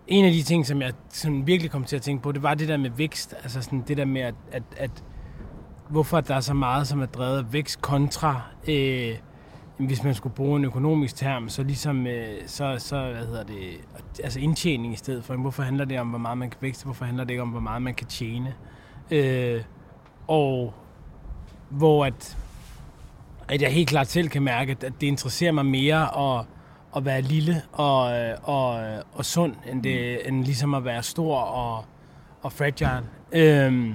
en af de ting, som jeg sådan virkelig kom til at tænke på, det var det der med vækst. Altså sådan det der med, at, at, at hvorfor der er så meget, som er drevet af vækst kontra, øh, hvis man skulle bruge en økonomisk term, så ligesom, øh, så, så, hvad hedder det, altså indtjening i stedet for. Hvorfor handler det om, hvor meget man kan vækste? Hvorfor handler det ikke om, hvor meget man kan tjene? Øh, og hvor at, at jeg helt klart selv kan mærke, at det interesserer mig mere at, at være lille og, øh, og, øh, og sund, end, det, end ligesom at være stor og, og fragile. Øhm,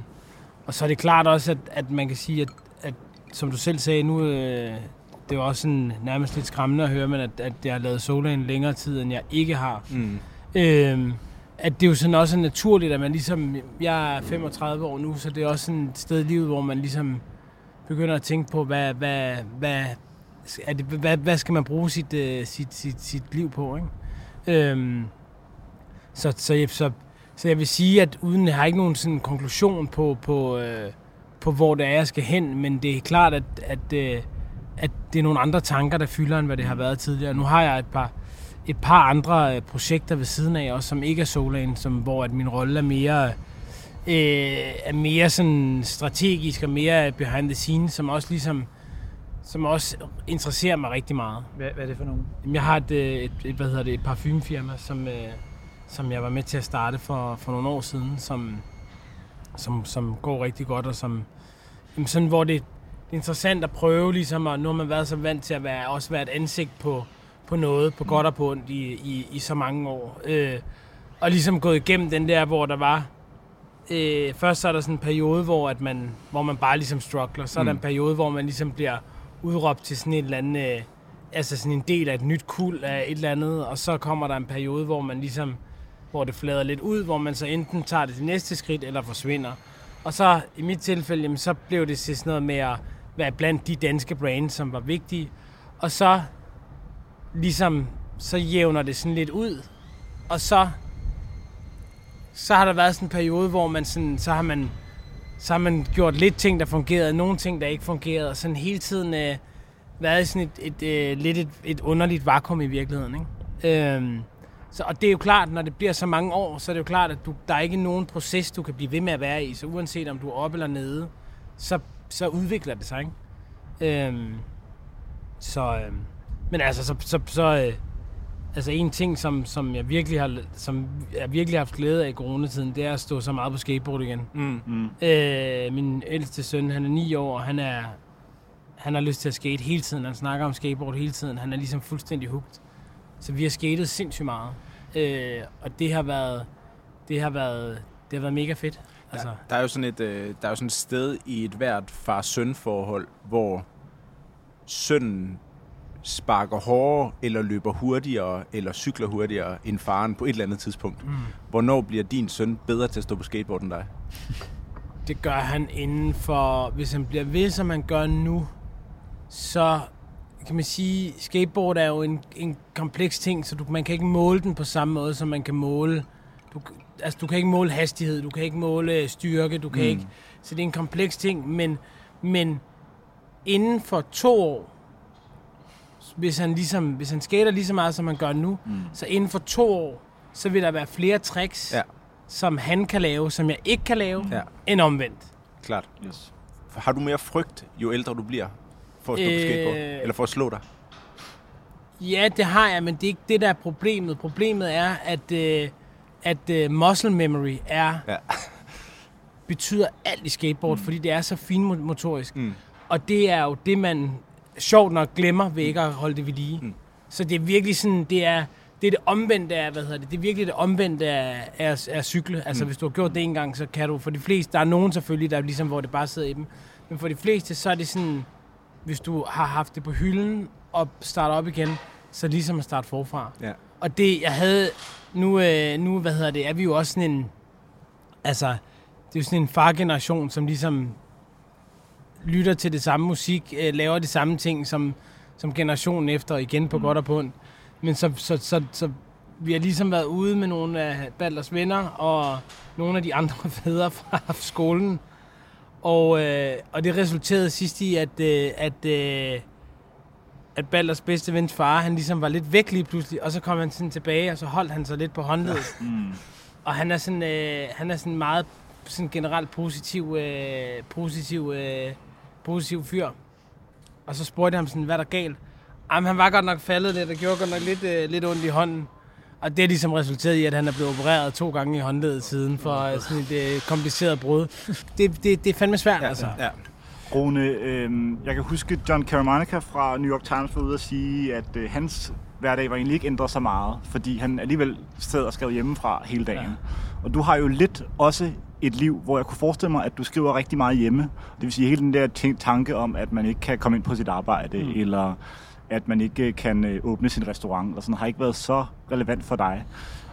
og så er det klart også, at, at man kan sige, at, at som du selv sagde nu, øh, det var også sådan nærmest lidt skræmmende at høre, men at, at jeg har lavet Sola en længere tid, end jeg ikke har. Mm. Øhm, at det er jo sådan også naturligt, at man ligesom, jeg er 35 år nu, så det er også sådan et sted i livet, hvor man ligesom begynder at tænke på, hvad, hvad, hvad, er det, hvad, hvad skal man bruge sit, uh, sit, sit, sit liv på, ikke? Øhm, så, så, jeg, så, så jeg vil sige, at uden jeg har ikke nogen sådan konklusion på, på, øh, på hvor det er, jeg skal hen, men det er klart, at, at, øh, at det er nogle andre tanker, der fylder, end hvad det har været tidligere. Nu har jeg et par, et par andre øh, projekter ved siden af, også som ikke er Solan, som, hvor at min rolle er mere, øh, er mere sådan strategisk og mere behind the scenes, som også ligesom som også interesserer mig rigtig meget. Hvad, hvad er det for nogen? Jeg har et, øh, et, et, hvad hedder det, et parfumefirma, som, øh, som jeg var med til at starte for, for nogle år siden, som, som, som går rigtig godt, og som, jamen sådan, hvor det, det er interessant at prøve, ligesom, og nu har man været så vant til at være, også være et ansigt på, på noget, på godt og på ondt i, i, i så mange år. Øh, og ligesom gået igennem den der, hvor der var, øh, først så er der sådan en periode, hvor, at man, hvor man bare ligesom struggler, så er der Mm. en periode, hvor man ligesom bliver udråbt til sådan et eller andet, øh, altså sådan en del af et nyt kul af et eller andet, og så kommer der en periode, hvor man ligesom, hvor det flader lidt ud, hvor man så enten tager det til næste skridt, eller forsvinder. Og så i mit tilfælde, jamen, så blev det sådan noget med at være blandt de danske brands, som var vigtige. Og så ligesom, så jævner det sådan lidt ud. Og så, så har der været sådan en periode, hvor man sådan, så har man, så har man gjort lidt ting, der fungerede, nogle ting, der ikke fungerede, og sådan hele tiden øh, været sådan et, et, øh, lidt et, et underligt vakuum i virkeligheden. Ikke? Øhm, så, og det er jo klart, når det bliver så mange år, så er det jo klart, at du, der er ikke nogen proces, du kan blive ved med at være i. Så uanset om du er oppe eller nede, så, så udvikler det sig. Ikke? Øhm, så, øh, men altså, så, så, så øh, altså en ting, som, som, jeg virkelig har, som jeg virkelig har haft glæde af i coronatiden, det er at stå så meget på skateboard igen. Mm. Mm. Øh, min ældste søn, han er 9 år, og han er han har lyst til at skate hele tiden. Han snakker om skateboard hele tiden. Han er ligesom fuldstændig hugt. Så vi har skatet sindssygt meget. Øh, og det har været, det har været, det har været mega fedt. Altså, Der, der er jo sådan et, øh, der er jo sådan et sted i et hvert far-søn-forhold, hvor sønnen sparker hårdere, eller løber hurtigere, eller cykler hurtigere end faren på et eller andet tidspunkt. mm. Hvornår bliver din søn bedre til at stå på skateboard end dig? Det gør han inden for... Hvis han bliver ved, som han gør nu, så kan man sige, skateboard er jo en, en kompleks ting, så du, man kan ikke måle den på samme måde, som man kan måle... Du, altså, du kan ikke måle hastighed, du kan ikke måle styrke, du kan Mm. mm. ikke... Så det er en kompleks ting, men, men inden for to år, hvis han, ligesom, hvis han skater lige så meget, som han gør nu, Mm. så inden for to år, så vil der være flere tricks, Ja. som han kan lave, som jeg ikke kan lave, Ja. end omvendt. Klart. Yes. Har du mere frygt, jo ældre du bliver, for at stå på skateboard? Øh. Eller for at slå dig? Ja, det har jeg, men det er ikke det, der er problemet. Problemet er, at, øh, at øh, muscle memory er, Ja. betyder alt i skateboard, mm. fordi det er så finmotorisk. Mm. Og det er jo det, man sjovt nok glemmer ved ikke at holde det ved lige. Mm. Så det er virkelig sådan, det er det, er det omvendte af, hvad hedder det, det er virkelig det omvendte af, af, af cykle. Altså Mm. hvis du har gjort det en gang, så kan du, for de fleste, der er nogen selvfølgelig, der er ligesom, hvor det bare sidder i dem. Men for de fleste, så er det sådan, hvis du har haft det på hylden og starter op igen, så ligesom at starte forfra. Ja. Og det, jeg havde, nu, øh, nu, hvad hedder det, er vi jo også sådan en, altså, det er jo sådan en fargeneration, som ligesom lytter til det samme musik, øh, laver de samme ting, som, som generationen efter, igen på mm. godt og på ondt. Men så, så, så, så, vi har ligesom været ude med nogle af Balders venner, og nogle af de andre fædre fra skolen. Og, øh, og det resulterede sidst i, at, øh, at, øh, at Balders bedste vens far, han ligesom var lidt væk lige pludselig, og så kom han sådan tilbage, og så holdt han sig lidt på håndledet. Mm. Og han er sådan, øh, han er sådan meget sådan generelt positiv, øh, positiv, øh, positiv fyr. Og så spurgte jeg ham sådan, hvad er der galt? Jamen, han var godt nok faldet lidt, og gjorde godt nok lidt, øh, lidt ondt i hånden. Og det er ligesom resulteret i, at han er blevet opereret to gange i håndledet siden for øh, sådan et øh, kompliceret brud. Det, det, det er fandme svært, ja, altså. Ja. Rune, øh, jeg kan huske, John Caramanica fra New York Times var ude at sige, at øh, hans hverdag var egentlig ikke ændret så meget, fordi han alligevel sad og skrev hjemmefra hele dagen. Ja. Og du har jo lidt også et liv, hvor jeg kunne forestille mig, at du skriver rigtig meget hjemme. Det vil sige hele den der tanke om, at man ikke kan komme ind på sit arbejde, mm. eller at man ikke kan øh, åbne sin restaurant, og sådan har ikke været så relevant for dig.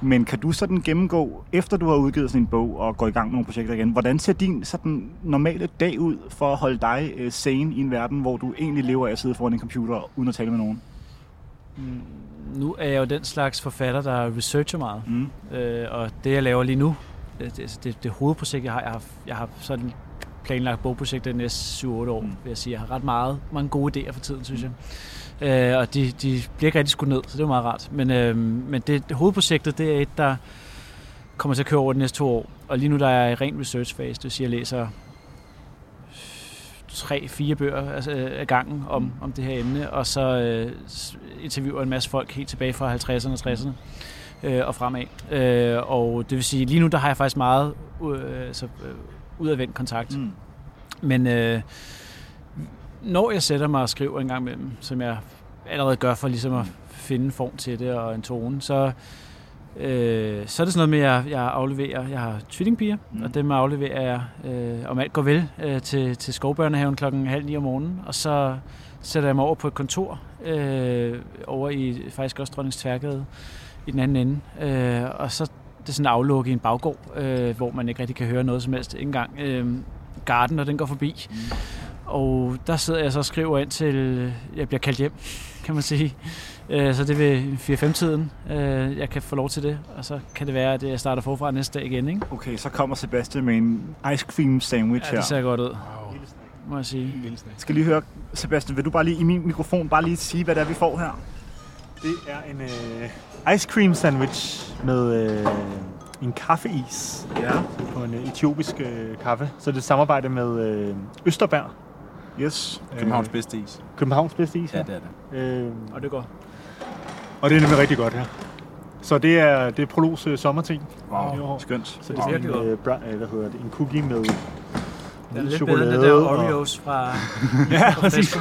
Men kan du sådan gennemgå, efter du har udgivet sådan en bog og går i gang med nogle projekter igen, hvordan ser din sådan normale dag ud for at holde dig øh, sane i en verden, hvor du egentlig lever af at sidde foran en computer uden at tale med nogen? Nu er jeg jo den slags forfatter, der researcher meget. Mm. Øh, og det, jeg laver lige nu, det, det, det, det hovedprojekt, jeg har, jeg har, jeg har sådan planlagt bogprojekter de næste 7-8 år, Mm. vil jeg sige. Jeg har ret meget, mange gode idéer for tiden, synes jeg. Øh, og de, de bliver ikke rigtig skudt ned, så det er meget rart. Men, øh, men det, det hovedprojektet, det er et, der kommer til at køre over de næste to år. Og lige nu der er jeg i ren research phase, det vil sige, jeg læser tre, fire bøger altså, øh, af gangen om, om det her emne, og så øh, interviewer en masse folk helt tilbage fra 50'erne og 60'erne øh, og fremad. Øh, og det vil sige, lige nu der har jeg faktisk meget øh, altså, øh, udadvendt kontakt. Mm. Men øh, når jeg sætter mig og skriver en gang imellem, som jeg allerede gør for ligesom at finde form til det og en tone, så, øh, så er det sådan noget med, at jeg, jeg afleverer, jeg har tvillingpiger, Mm. og dem afleverer jeg, øh, om alt går vel, øh, til, til skovbørnehaven klokken halv ni om morgenen, og så sætter jeg mig over på et kontor, øh, over i faktisk også Dronningens Tværgade, i den anden ende, øh, og så det er sådan aflukket i en baggård, øh, hvor man ikke rigtig kan høre noget som helst. Ikke engang øh, garden, når den går forbi. Mm. Og der sidder jeg så og skriver ind til, jeg bliver kaldt hjem, kan man sige. Øh, så det vil 4-5-tiden, øh, jeg kan få lov til det. Og så kan det være, at jeg starter forfra næste dag igen. Ikke? Okay, så kommer Sebastian med en ice cream sandwich Ja, her. det ser godt ud, Wow. må jeg sige. Jeg skal lige høre, Sebastian, vil du bare lige i min mikrofon bare lige sige, hvad det er, vi får her? Det er en øh, ice cream sandwich med øh, en kaffeis Ja. på en øh, etiopisk øh, kaffe. Så det er et samarbejde med øh, Østerbær, Yes. Københavns bedste is. Københavns bedste is. Ja, her. det er det. Øh, Og det går. Og det er nemlig rigtig godt her. Så det er, det er Prolos øh, sommerting. Wow, skønt. Så det er virkelig en, øh, bra- øh, hvad hedder det, en cookie med Det er lidt bedre end det der og- Oreos fra... Ja, præcis.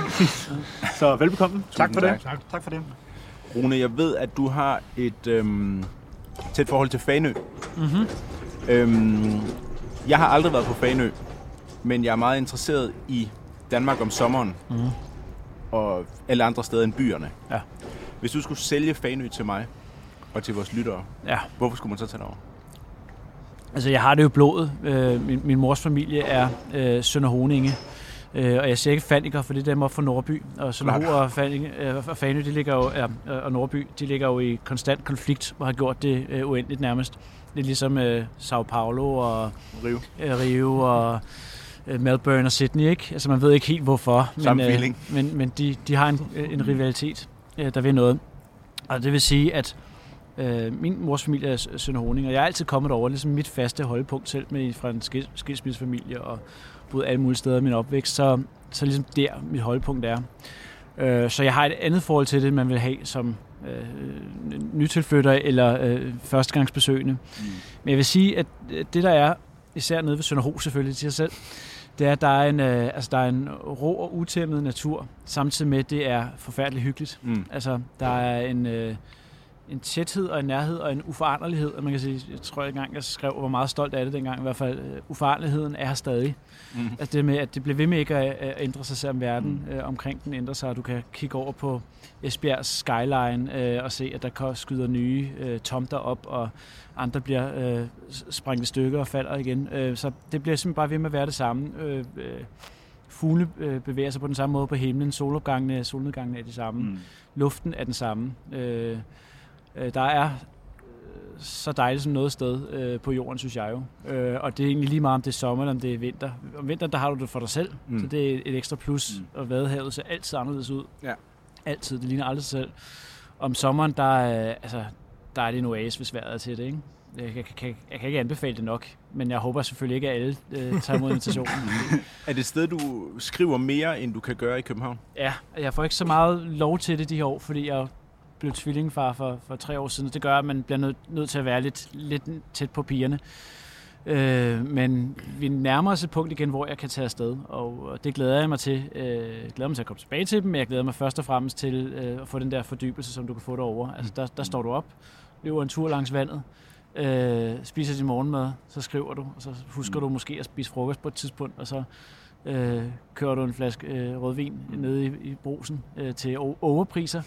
Så velbekomme. Tak for det. tak. Tak for det. Rune, jeg ved, at du har et øhm, tæt forhold til Fanø. Mm-hmm. Øhm, jeg har aldrig været på Fanø, men jeg er meget interesseret i Danmark om sommeren Mm. og alle andre steder end byerne. Ja. Hvis du skulle sælge Fanø til mig og til vores lyttere, Ja. hvorfor skulle man så tage det over? Altså, jeg har det jo blodet. Øh, min, min mors familie er øh, Sønder Honinge. Øh, og jeg siger ikke Fandiker, for det er dem op fra Nordby. Og Sønder Klart. og, øh, og Fanø, de ligger jo, ja, og Nordby, de ligger jo i konstant konflikt, og har gjort det øh, uendeligt nærmest. Det er ligesom øh, Sao Paulo og Rive. øh, Rio og øh, Melbourne og Sydney, ikke? Altså, man ved ikke helt hvorfor. Samme men, feeling. men, men de, de har en, øh, en rivalitet, øh, der vil noget. Og det vil sige, at øh, min mors familie er Sønder Honing, og jeg er altid kommet over, ligesom mit faste holdepunkt selv med fra en skil- skilsmissefamilie og boet alle mulige steder i min opvækst, så, så ligesom der mit holdepunkt er. Øh, så jeg har et andet forhold til det, man vil have som øh, nytilflytter eller øh, førstegangsbesøgende. Mm. Men jeg vil sige, at det der er, især nede ved Sønderho selvfølgelig til sig selv, det er, at der er en, øh, altså, der er en rå og utæmmet natur, samtidig med, at det er forfærdeligt hyggeligt. Mm. Altså, der er en, øh, en tæthed og en nærhed og en uforanderlighed. Og man kan sige, jeg tror ikke engang, jeg skrev, hvor meget stolt af det dengang. I hvert fald, øh, uforanderligheden er her stadig. Mm. Altså det med, at det bliver ved med ikke at, at ændre sig, selvom verden øh, omkring den ændrer sig. Og du kan kigge over på Esbjergs skyline øh, og se, at der skyder nye øh, tomter op, og andre bliver øh, sprængt i stykker og falder igen. Øh, så det bliver simpelthen bare ved med at være det samme. Øh, øh, fugle bevæger sig på den samme måde på himlen. Solopgangene, solnedgangene er de samme. Mm. Luften er den samme. Øh, øh, der er øh, så dejligt som noget sted øh, på jorden, synes jeg jo. Øh, og det er egentlig lige meget, om det er sommer eller om det er vinter. Om vinteren, der har du det for dig selv, Mm. så det er et ekstra plus. Mm. Og vadehavet ser altid anderledes ud. Ja. Altid. Det ligner aldrig sig selv. Om sommeren, der, er, altså, der er det en oase, hvis vejret er til det, ikke? Jeg kan, kan, jeg kan ikke anbefale det nok, men jeg håber selvfølgelig ikke, at alle øh, tager imod invitationen. Er det et sted, du skriver mere, end du kan gøre i København? Ja, jeg får ikke så meget lov til det de her år, fordi jeg blev tvillingfar for, for tre år siden. Det gør, at man bliver nødt, nødt til at være lidt, lidt tæt på pigerne. Øh, men vi nærmer os et punkt igen, hvor jeg kan tage afsted, og og det glæder jeg mig til. Øh, jeg glæder mig til at komme tilbage til dem, men jeg glæder mig først og fremmest til øh, at få den der fordybelse, som du kan få derovre. Altså, der, der står du op, løber en tur langs vandet, øh, spiser din morgenmad, så skriver du, og så husker du måske at spise frokost på et tidspunkt, og så øh, kører du en flaske øh, rødvin nede i, i brusen øh, til overpriser,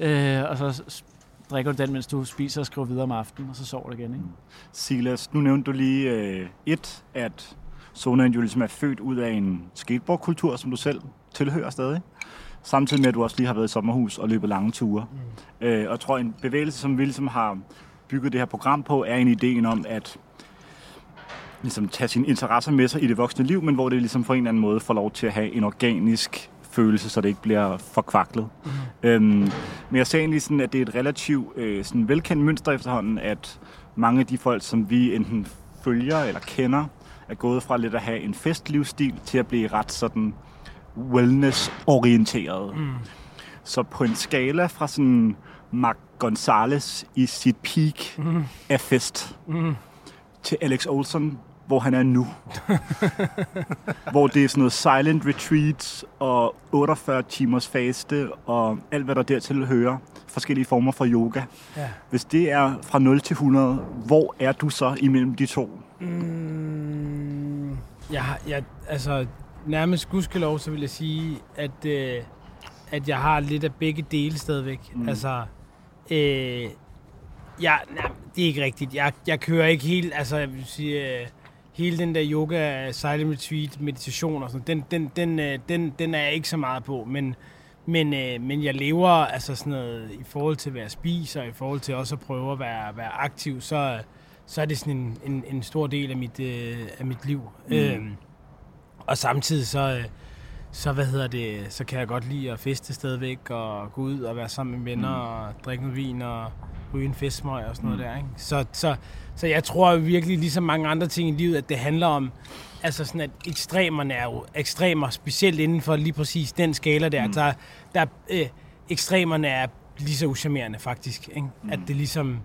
øh, og så drikker du den, mens du spiser og skriver videre om aftenen, og så sover du igen. Ikke? Silas, nu nævnte du lige øh, et, at Sonan jo ligesom er født ud af en skateboardkultur, som du selv tilhører stadig. Samtidig med, at du også lige har været i sommerhus og løbet lange ture. Mm. Øh, og jeg tror, en bevægelse, som vi ligesom har bygget det her program på, er en ideen om at ligesom tage sine interesser med sig i det voksne liv, men hvor det ligesom på en eller anden måde får lov til at have en organisk følelse, så det ikke bliver forkvaklet. Mm. Øhm, men jeg ser egentlig sådan, at det er et relativt øh, sådan velkendt mønster efterhånden, at mange af de folk, som vi enten følger eller kender, er gået fra lidt at have en festlivsstil til at blive ret sådan wellness-orienteret. Mm. Så på en skala fra sådan Mark Gonzalez i sit peak mm. af fest Mm. til Alex Olsen, hvor han er nu. hvor det er sådan noget silent retreats og 48 timers faste og alt, hvad der dertil hører. Forskellige former for yoga. Ja. Hvis det er fra 0 til 100, hvor er du så imellem de to? Mm, jeg, har- jeg, altså, nærmest gudskelov, så vil jeg sige, at, øh, at jeg har lidt af begge dele stadigvæk. Mm. Altså, øh, jeg, nej, det er ikke rigtigt. Jeg, jeg kører ikke helt, altså, jeg vil sige, øh, hele den der yoga, silent retreat, meditation og sådan, den, den, den, øh, den, den er jeg ikke så meget på, men, men, øh, men jeg lever altså sådan noget, i forhold til, hvad jeg spiser, i forhold til også at prøve at være, være aktiv, så, så er det sådan en, en, en stor del af mit, øh, af mit liv. Mm. Øhm, og samtidig så, øh, så, hvad hedder det, så kan jeg godt lide at feste stadigvæk, og gå ud og være sammen med venner, mm. og drikke noget vin, og ryge en festsmøg og sådan noget Mm. der. Ikke? Så, så, så jeg tror virkelig, ligesom mange andre ting i livet, at det handler om, altså sådan, at ekstremerne er jo ekstremer, specielt inden for lige præcis den skala der. Mm. Der, der øh, ekstremerne er lige så uschammerende faktisk. Ikke? Mm. At det ligesom...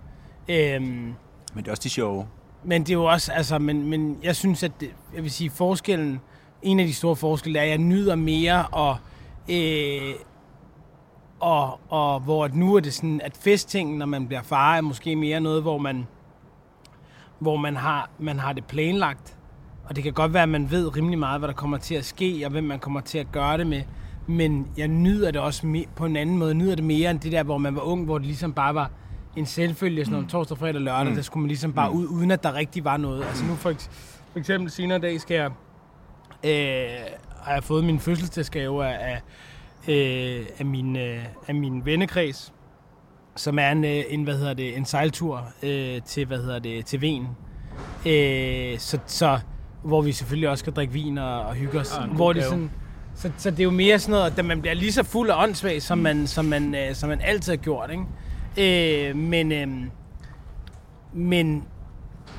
Øhm, Men det er også de sjove. men det er jo også, altså, men, men jeg synes, at det, jeg vil sige, forskellen, en af de store forskelle er, at jeg nyder mere at, øh, og, og hvor at nu er det sådan, at festtingen, når man bliver far, er måske mere noget, hvor man, hvor man har, man har det planlagt. Og det kan godt være, at man ved rimelig meget, hvad der kommer til at ske, og hvem man kommer til at gøre det med. Men jeg nyder det også me- på en anden måde. Jeg nyder det mere end det der, hvor man var ung, hvor det ligesom bare var en selvfølge, sådan noget torsdag, fredag, lørdag, mm. der skulle man ligesom bare ud, uden at der rigtig var noget. Altså nu for, eks- for eksempel senere i dag skal jeg, øh, har jeg fået min fødselsdagsgave af, af, øh, af, min, øh, af min vennekreds, som er en, øh, en, hvad hedder det, en sejltur øh, til, hvad hedder det, til Ven. Øh, så, så, hvor vi selvfølgelig også skal drikke vin og, og hygge os. God hvor det gave. sådan, så, så det er jo mere sådan noget, at man bliver lige så fuld af åndssvag, som man, som man, øh, som man altid har gjort. Ikke? Øh, men, øh, men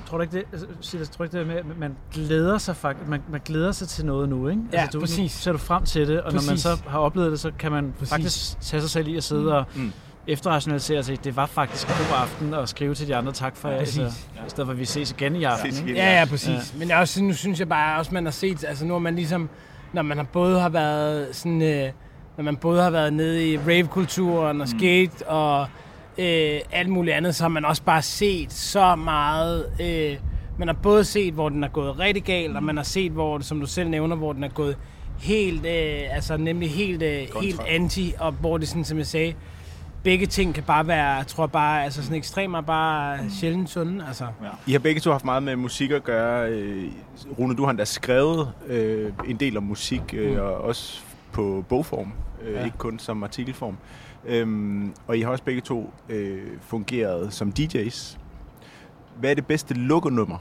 Tror du ikke det, altså, Silas, tror du ikke det med, at man glæder sig faktisk, man, man glæder sig til noget nu, ikke? Ja, du, præcis. Nu ser du frem til det, og når man Præcis. så har oplevet det, så kan man Præcis. faktisk tage sig selv i at sidde og Mm. efterrationalisere sig. Det var faktisk en god aften og skrive til de andre tak for jer, Præcis. altså, i stedet for at vi ses igen i aften. Ses igen. Ja, ja, præcis. Ja. Men jeg også, nu synes jeg bare også, man har set, altså nu har man ligesom, når man har både har været sådan, øh, når man både har været nede i rave-kulturen og skate og øh, alt muligt andet, så har man også bare set så meget, øh, man har både set, hvor den er gået rigtig galt, og man har set, hvor, som du selv nævner, hvor den er gået helt, øh, altså nemlig helt, øh, helt anti, og hvor det sådan, som jeg sagde, begge ting kan bare være, jeg tror bare, altså sådan ekstremer bare sjældent sunde, altså. I har begge to haft meget med musik at gøre. Øh, Rune, du har endda skrevet øh, en del om musik, øh, Mm. og også på bogform, øh, Ja. ikke kun som artikelform. Øhm, og I har også begge to øh, fungeret som DJ's. Hvad er det bedste lukkenummer?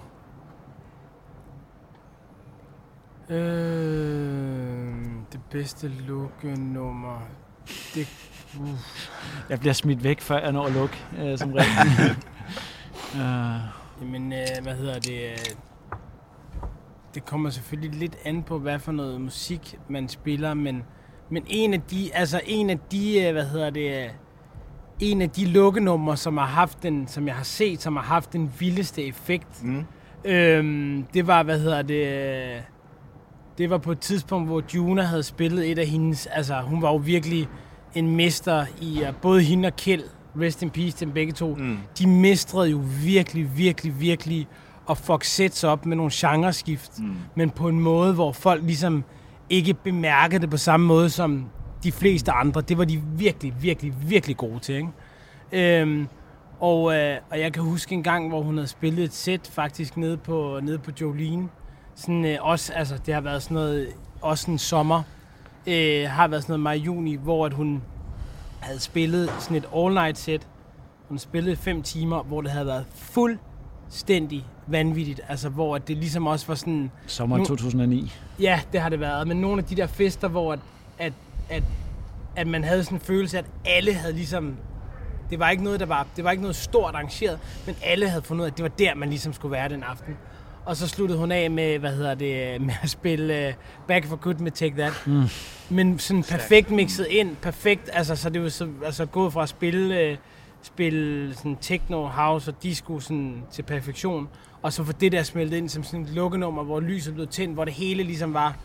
Øh, det bedste lukkenummer. Det, uh. Jeg bliver smidt væk, før jeg når at lukke, øh, som regel. uh, Jamen, øh, hvad hedder det? øh, Det kommer selvfølgelig lidt an på, hvad for noget musik man spiller, men, men en af de, altså en af de, øh, hvad hedder det, øh, en af de lukkenumre, som har haft den, som jeg har set, som har haft den vildeste effekt, Mm. Øhm, det var, hvad hedder det... øh, Det var på et tidspunkt, hvor Juna havde spillet et af hendes... Altså, hun var jo virkelig en mester i... uh, Både hende og Kjeld, rest in peace til dem begge to, Mm. de mestrede jo virkelig, virkelig, virkelig at fuck sets op med nogle genreskift, Mm. men på en måde, hvor folk ligesom ikke bemærkede det på samme måde som de fleste andre. Det var de virkelig, virkelig, virkelig gode til, ikke? Øhm, og, øh, og jeg kan huske en gang, hvor hun havde spillet et sæt faktisk nede på, nede på Jolene. Sådan, øh, også, altså, det har været sådan noget, også en sommer, øh, har været sådan noget maj-juni, hvor at hun havde spillet sådan et all-night sæt. Hun spillede fem timer, hvor det havde været fuldstændig vanvittigt. Altså, hvor at det ligesom også var sådan... sommeren Nu- 2009. Ja, det har det været. Men nogle af de der fester, hvor at, at, at, at man havde sådan en følelse, at alle havde ligesom... Det var ikke noget, der var, det var ikke noget stort arrangeret, men alle havde fundet ud af, at det var der, man ligesom skulle være den aften. Og så sluttede hun af med, hvad hedder det, med at spille uh, Back for Good med Take That. Mm. Men sådan perfekt mixet ind, perfekt, altså så det var så, altså gået fra at spille, øh, spille sådan techno, house og disco sådan til perfektion, og så få det der smeltet ind som sådan et lukkenummer, hvor lyset blev tændt, hvor det hele ligesom var,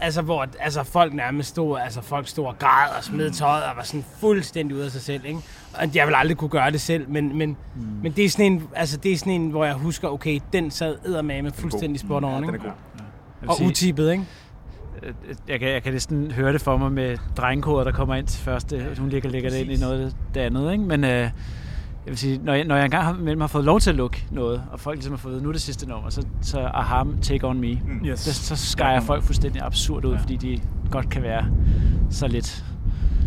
altså hvor altså folk nærmest stod, altså folk stod og græd og smed tøjet og var sådan fuldstændig ude af sig selv, ikke? Og jeg vil aldrig kunne gøre det selv, men, men, mm. men det er sådan en, altså det er sådan en, hvor jeg husker, okay, den sad eddermame fuldstændig spot on, Ja, den er ikke? god. Jeg vil Og sige- utippet, ikke? Øh, jeg kan, jeg kan næsten høre det for mig med drengekoder, der kommer ind til første. Hun ligger, lægger det ind i noget det andet. Ikke? Men øh, jeg vil sige, når jeg, når jeg engang har, mellem har fået lov til at lukke noget, og folk ligesom har fået nu er det sidste nummer, så, så aha, take on me. Mm. Yes. Så, så skærer jeg folk fuldstændig absurd ud, ja. fordi de godt kan være så lidt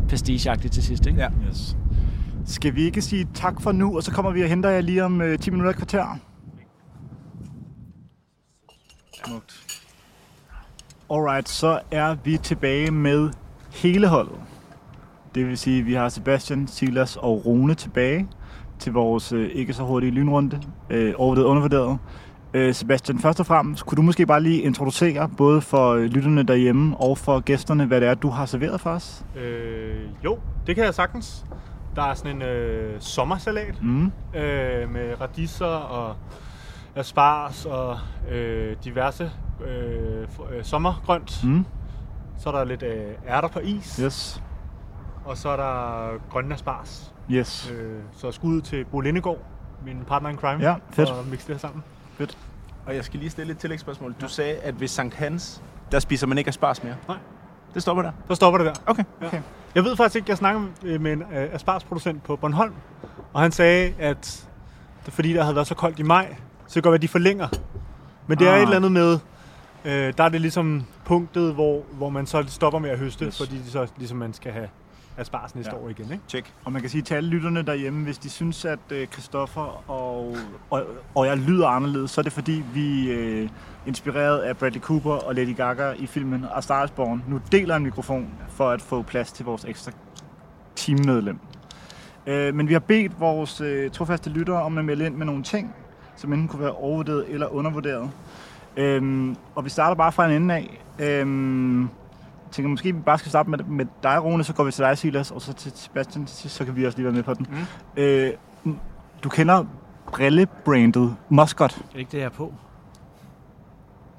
prestigeagtige til sidst. Ikke? Ja. Yes. Skal vi ikke sige tak for nu, og så kommer vi og henter jer lige om øh, 10 minutter et kvarter? Smukt. Alright, så er vi tilbage med hele holdet. Det vil sige, at vi har Sebastian, Silas og Rune tilbage til vores øh, ikke så hurtige lynrunde. Øh, overvurderet undervurderet. Øh, Sebastian, først og fremmest, kunne du måske bare lige introducere, både for øh, lytterne derhjemme og for gæsterne, hvad det er, du har serveret for os? Øh, jo, det kan jeg sagtens. Der er sådan en øh, sommersalat Mm. øh, med radiser og asparges og øh, diverse øh, øh, sommergrønt. Mm. Så er der lidt øh, ærter på is. Yes. og så er der grønne asparges. Yes. Øh, så skud til Bo Lindegård, min partner in crime, Ja, fedt. for at mixe det her sammen. Og jeg skal lige stille et tillægsspørgsmål. Du sagde, at ved Sankt Hans, der spiser man ikke asparges mere. Nej. Det stopper der. Så stopper det der. Okay. Okay. Jeg ved faktisk ikke, jeg snakkede med en øh, aspargesproducent på Bornholm, og han sagde, at det, fordi der havde været så koldt i maj, så kan det godt være, at de forlænger. Men det er Ah. et eller andet med, øh, der er det ligesom punktet, hvor, hvor man så stopper med at høste, yes. fordi det så ligesom man skal have asparges næste Ja. år igen. Ikke? Tjek. Og man kan sige til alle lytterne derhjemme, hvis de synes, at øh, Christoffer og, og, og jeg lyder anderledes, så er det fordi, vi øh, inspireret af Bradley Cooper og Lady Gaga i filmen A Star is Born, nu deler en mikrofon for at få plads til vores ekstra teammedlem. Øh, men vi har bedt vores øh, trofaste lyttere om at melde ind med nogle ting, som enten kunne være overvurderet eller undervurderet. Øhm, og vi starter bare fra en ende af. Øhm, tænker måske, vi bare skal starte med, med dig, Rune, så går vi til dig, Silas, og så til Sebastian til sidst, så kan vi også lige være med på den. Mm. Øh, du kender brillebrandet Muscot, Er det ikke det, jeg er på?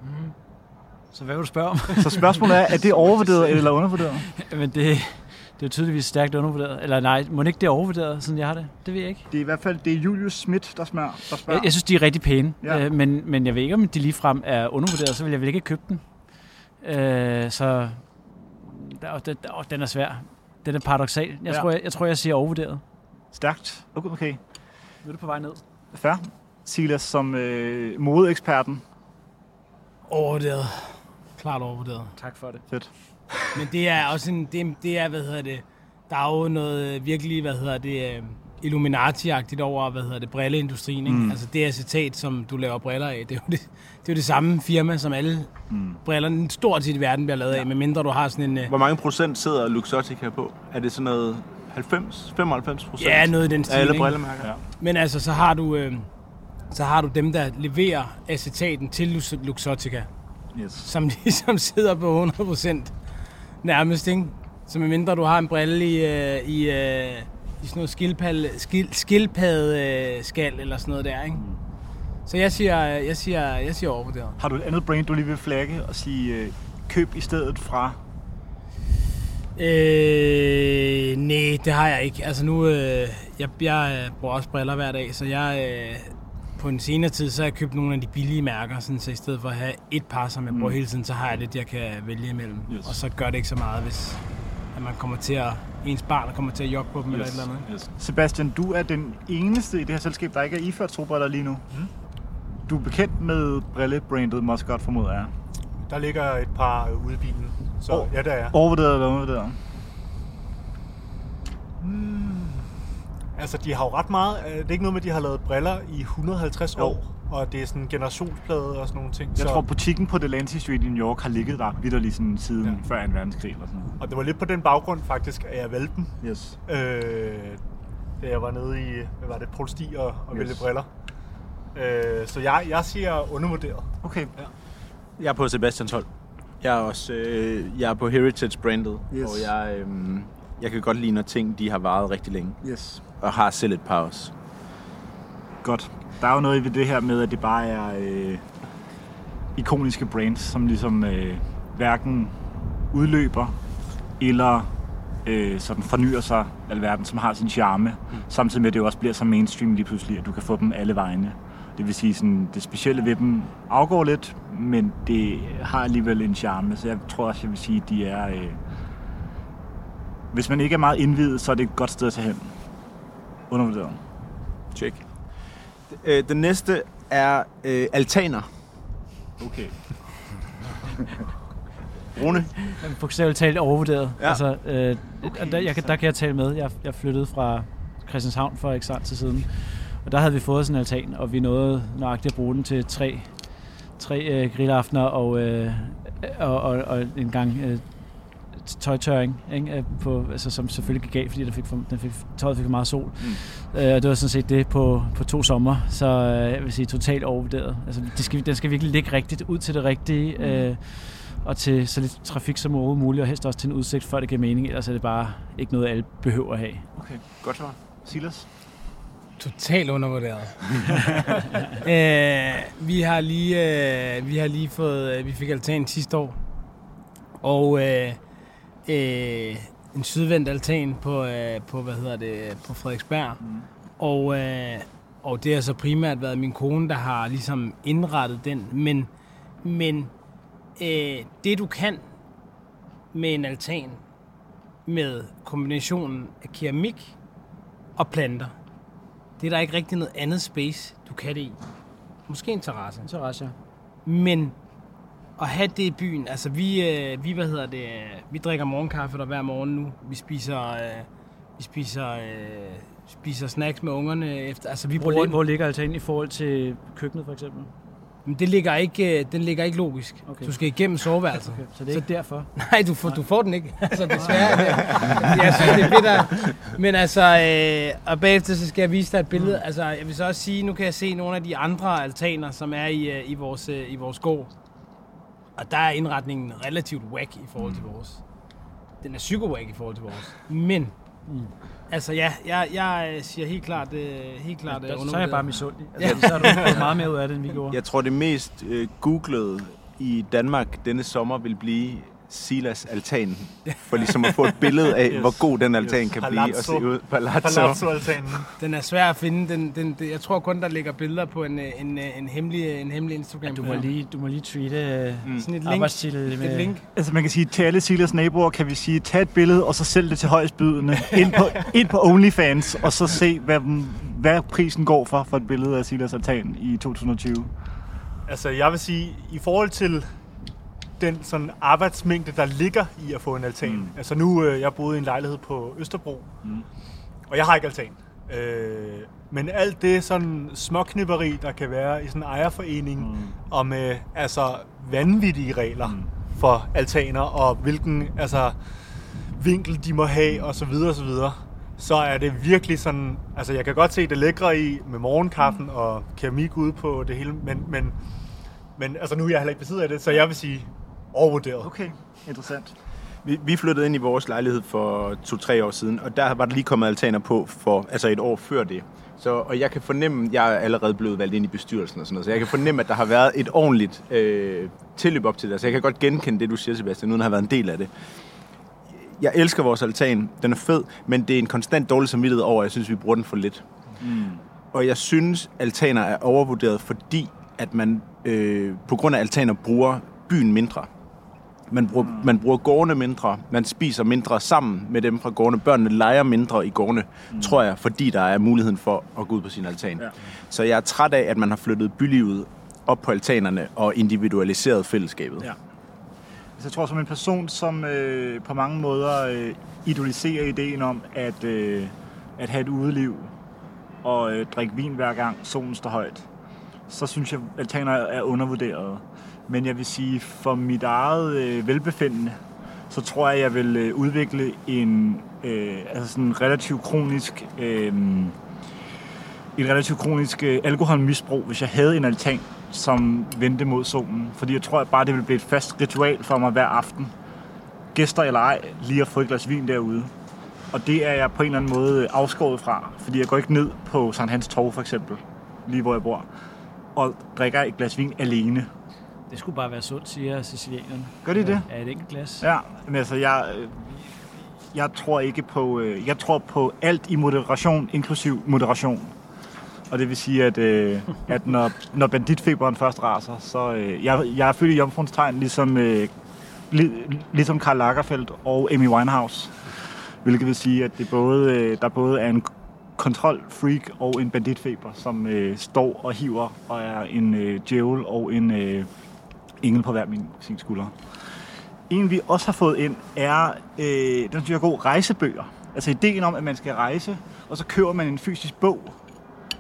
Mm. Så hvad vil du spørge om? så spørgsmålet er, er det overvurderet eller undervurderet? Men det, det er tydeligvis stærkt undervurderet. Eller nej, må ikke det er overvurderet, sådan jeg har det? Det ved jeg ikke. Det er i hvert fald det er Julius Schmidt, der, smør, der spørger. Jeg, jeg synes, de er rigtig pæne, ja. øh, men, men jeg ved ikke, om de ligefrem er undervurderet, så vil jeg vel ikke købe den. Øh, så der, og den, og den er svær. Den er paradoxal. Jeg, Ja. tror, jeg, jeg tror, jeg siger overvurderet. Stærkt. Okay, okay. Nu er det på vej ned. Fair. Silas som øh, modeeksperten. Overvurderet. Klart overvurderet. Tak for det. Fedt. Men det er også en, det, det er, hvad hedder det, der er jo noget virkelig, hvad hedder det, øh, Illuminati-agtigt over, hvad hedder det, brilleindustrien, ikke? Mm. Altså det acetat, som du laver briller af, det er jo det, det, er jo det samme firma, som alle Mm. briller stort set i verden bliver lavet af, medmindre du har sådan en, øh, Hvor mange procent sidder Luxottica på? Er det sådan noget 90, 95 procent? ja, noget i den af stil, alle ikke? brillemærker? Ja. Men altså, så har du, øh, så har du dem, der leverer acetaten til Lux- Luxottica, Yes. som ligesom sidder på 100% nærmest, ikke? Så medmindre du har en brille i, øh, i, øh, i sådan noget skildpadde, skil, skildpadde øh, skal eller sådan noget der, ikke? Så jeg siger, jeg siger, jeg siger overvurderet. Har du et andet brand, du lige vil flagge og sige øh, køb i stedet fra? Øh, nej, det har jeg ikke. Altså nu, øh, jeg, jeg bruger også briller hver dag, så jeg øh, på en senere tid, så har jeg købt nogle af de billige mærker, sådan, så i stedet for at have et par, som jeg bruger Mm. hele tiden, så har jeg lidt, jeg kan vælge imellem. Yes. Og så gør det ikke så meget, hvis at man kommer til at, ens barn kommer til at jogge på dem yes. eller et eller andet. Yes. Sebastian, du er den eneste i det her selskab, der ikke er iført solbriller lige nu. Mm. Du er bekendt med brillebrandet Muscot, formoder jeg. Der ligger et par ude i bilen, så oh. ja, der er. Overvurderet eller undervurderet? Altså, de har jo ret meget. øh, Det er ikke noget med, at de har lavet briller i 150 Jo. år, og det er sådan en generationsplade og sådan nogle ting. Jeg så, tror, butikken på Delancey Street i New York har ligget der vidderligt sådan siden ja. Ja. før 2. verdenskrig eller sådan noget. Og det var lidt på den baggrund faktisk, at jeg valgte dem, Yes. øh, da jeg var nede i, hvad var det, Polsti og, og Yes. vælge briller. Øh, så jeg, jeg siger undervurderet. Okay. Jeg er på Sebastians hold. Jeg er også øh, jeg er på Heritage brandet, Yes. og jeg, øh, jeg kan godt lide, når ting de har varet rigtig længe, Yes. og har selv et par også. Godt. Der er jo noget ved det her med, at det bare er øh, ikoniske brands, som ligesom øh, hverken udløber eller øh, sådan fornyer sig alverden, som har sin charme. Mm. Samtidig med, at det jo også bliver så mainstream lige pludselig, at du kan få dem alle vegne. Det vil sige, sådan, det specielle ved dem afgår lidt, men det har alligevel en charme. Så jeg tror også, jeg vil sige, at de er... Øh, hvis man ikke er meget indvidet, så er det et godt sted at tage hen. Undervurderet. Check. Øh, den næste er øh, altaner. Okay. Rune? Men bogstaveligt talt overvurderet. Ja. Altså, øh, Okay, der, jeg, kan- der kan jeg tale med. Jeg, jeg flyttede fra Christianshavn for ikke tid siden. Og der havde vi fået sådan en altan, og vi nåede nøjagtigt at bruge den til tre, tre øh, grillaftener og, øh, og, og, og en gang øh, tøjtørring, ikke? Øh, På, altså, som selvfølgelig gik galt, fordi den fik for, den fik, tøjet fik for meget sol. Mm. Øh, og det var sådan set det på, på to sommer, så øh, jeg vil sige totalt overvurderet. Altså, det skal, den skal virkelig ligge rigtigt ud til det rigtige, øh, og til så lidt trafik som overhovedet muligt, og helst også til en udsigt, før det giver mening, ellers er det bare ikke noget, alle behøver at have. Okay. Godt svar. Silas? Totalt undervurderet. øh, vi har lige, øh, vi har lige fået, øh, vi fik altan sidste år, og øh, øh, en sydvendt altan på, øh, på, hvad hedder det, på Frederiksberg. Mm. Og, øh, og det har så primært været min kone, der har ligesom indrettet den. Men, men øh, det du kan med en altan, med kombinationen af keramik og planter, det er der ikke rigtig noget andet space, du kan det i. Måske en terrasse. En terrasse, ja. Men at have det i byen, altså vi, øh, vi hvad hedder det, øh, vi drikker morgenkaffe der hver morgen nu. Vi spiser, øh, vi spiser, øh, spiser snacks med ungerne efter, altså vi Hvor, bruger hvor ligger altanen i forhold til køkkenet, for eksempel? Men det ligger ikke, øh, den ligger ikke logisk. Okay. Du skal igennem soveværelset. Okay, så det er ikke derfor. Nej, du får, du får den ikke. Altså, desværre. Det, jeg synes, det er at, Men altså, øh, og bagefter så skal jeg vise dig et billede. Altså, jeg vil så også sige, nu kan jeg se nogle af de andre altaner, som er i, øh, i, vores, i vores gård. Og der er indretningen relativt whack i forhold til vores. Den er psycho-whack i forhold til vores. Men, Mm. altså ja, jeg, jeg øh, siger helt klart, øh, helt klart øh, Så er jeg bare misundelig. Altså, så har du fået meget mere ud af det, end vi gjorde. Jeg tror, det mest øh, googlede i Danmark denne sommer vil blive Silas altan. For ligesom at få et billede af, Yes. hvor god den altan Yes. kan blive og se ud. Palazzo. Palazzo-altanen. Den er svær at finde. Den, den, den, jeg tror kun, der ligger billeder på en, øh, en, øh, en, hemmelig, en hemmelig Instagram. Du må lige, du må lige tweete Mm. mm. Sådan et link. arbejdstitel med... Et link. Altså man kan sige, til alle Silas naboer kan vi sige, tag et billede, og så sælg det til højstbydende ind på, ind på OnlyFans, og så se, hvad, hvad prisen går for, for et billede af Silas altan i 2020. Altså, jeg vil sige, i forhold til den sådan arbejdsmængde, der ligger i at få en altan. Mm. Altså nu, øh, jeg boede i en lejlighed på Østerbro, Mm. og jeg har ikke altan. Øh, men alt det sådan småknipperi, der kan være i sådan en ejerforening, Mm. og med altså vanvittige regler mm. for altaner, og hvilken altså, vinkel de må have, og så videre, og så videre. Så er det virkelig sådan, altså jeg kan godt se det lækre i med morgenkaffen mm. og keramik ude på det hele, men, men, men altså nu er jeg heller ikke besidder af det, så jeg vil sige overvurderet. Okay, interessant. Vi, vi flyttede ind i vores lejlighed for to-tre år siden, og der var der lige kommet altaner på for altså et år før det. Så, og jeg kan fornemme, jeg er allerede blevet valgt ind i bestyrelsen og sådan noget, så jeg kan fornemme, at der har været et ordentligt øh, tilløb op til det. Så jeg kan godt genkende det, du siger, Sebastian, uden at have været en del af det. Jeg elsker vores altan, den er fed, men det er en konstant dårlig samvittighed over, at jeg synes, vi bruger den for lidt. Mm. Og jeg synes, altaner er overvurderet, fordi at man øh, på grund af altaner bruger byen mindre. Man bruger, man bruger gårdene mindre, man spiser mindre sammen med dem fra gårdene. Børnene leger mindre i gårdene, mm. tror jeg, fordi der er muligheden for at gå ud på sin altan. Ja. Så jeg er træt af, at man har flyttet bylivet op på altanerne og individualiseret fællesskabet. Ja. Så jeg tror, som en person, som øh, på mange måder øh, idoliserer ideen om at, øh, at have et udeliv og øh, drikke vin hver gang solen står højt, så synes jeg, at altaner er undervurderet. Men jeg vil sige, for mit eget øh, velbefindende, så tror jeg, jeg vil øh, udvikle en øh, altså sådan en relativt kronisk øh, et relativt kronisk øh, alkoholmisbrug, hvis jeg havde en altan, som vendte mod solen. Fordi jeg tror at bare, det ville blive et fast ritual for mig hver aften. Gæster eller ej, lige at få et glas vin derude. Og det er jeg på en eller anden måde øh, afskåret fra. Fordi jeg går ikke ned på Sankt Hans Torv for eksempel, lige hvor jeg bor, og drikker et glas vin alene. Det skulle bare være sundt, siger sicilianerne. Gør de det? Ja, et enkelt glas. Ja, men altså, jeg, øh, jeg tror ikke på... øh, Jeg tror på alt i moderation, inklusiv moderation. Og det vil sige, at, øh, at når, når banditfeberen først raser, så... Øh, jeg, jeg er født i Jomfruens tegn, ligesom, øh, li, ligesom Karl Lagerfeldt og Amy Winehouse. Hvilket vil sige, at det både, øh, der både er en kontrolfreak og en banditfeber, som øh, står og hiver og er en øh, djævel og en øh, engel på hver min sin skulder. En, vi også har fået ind, er, øh, den synes jeg er god, rejsebøger. Altså ideen om, at man skal rejse, og så køber man en fysisk bog,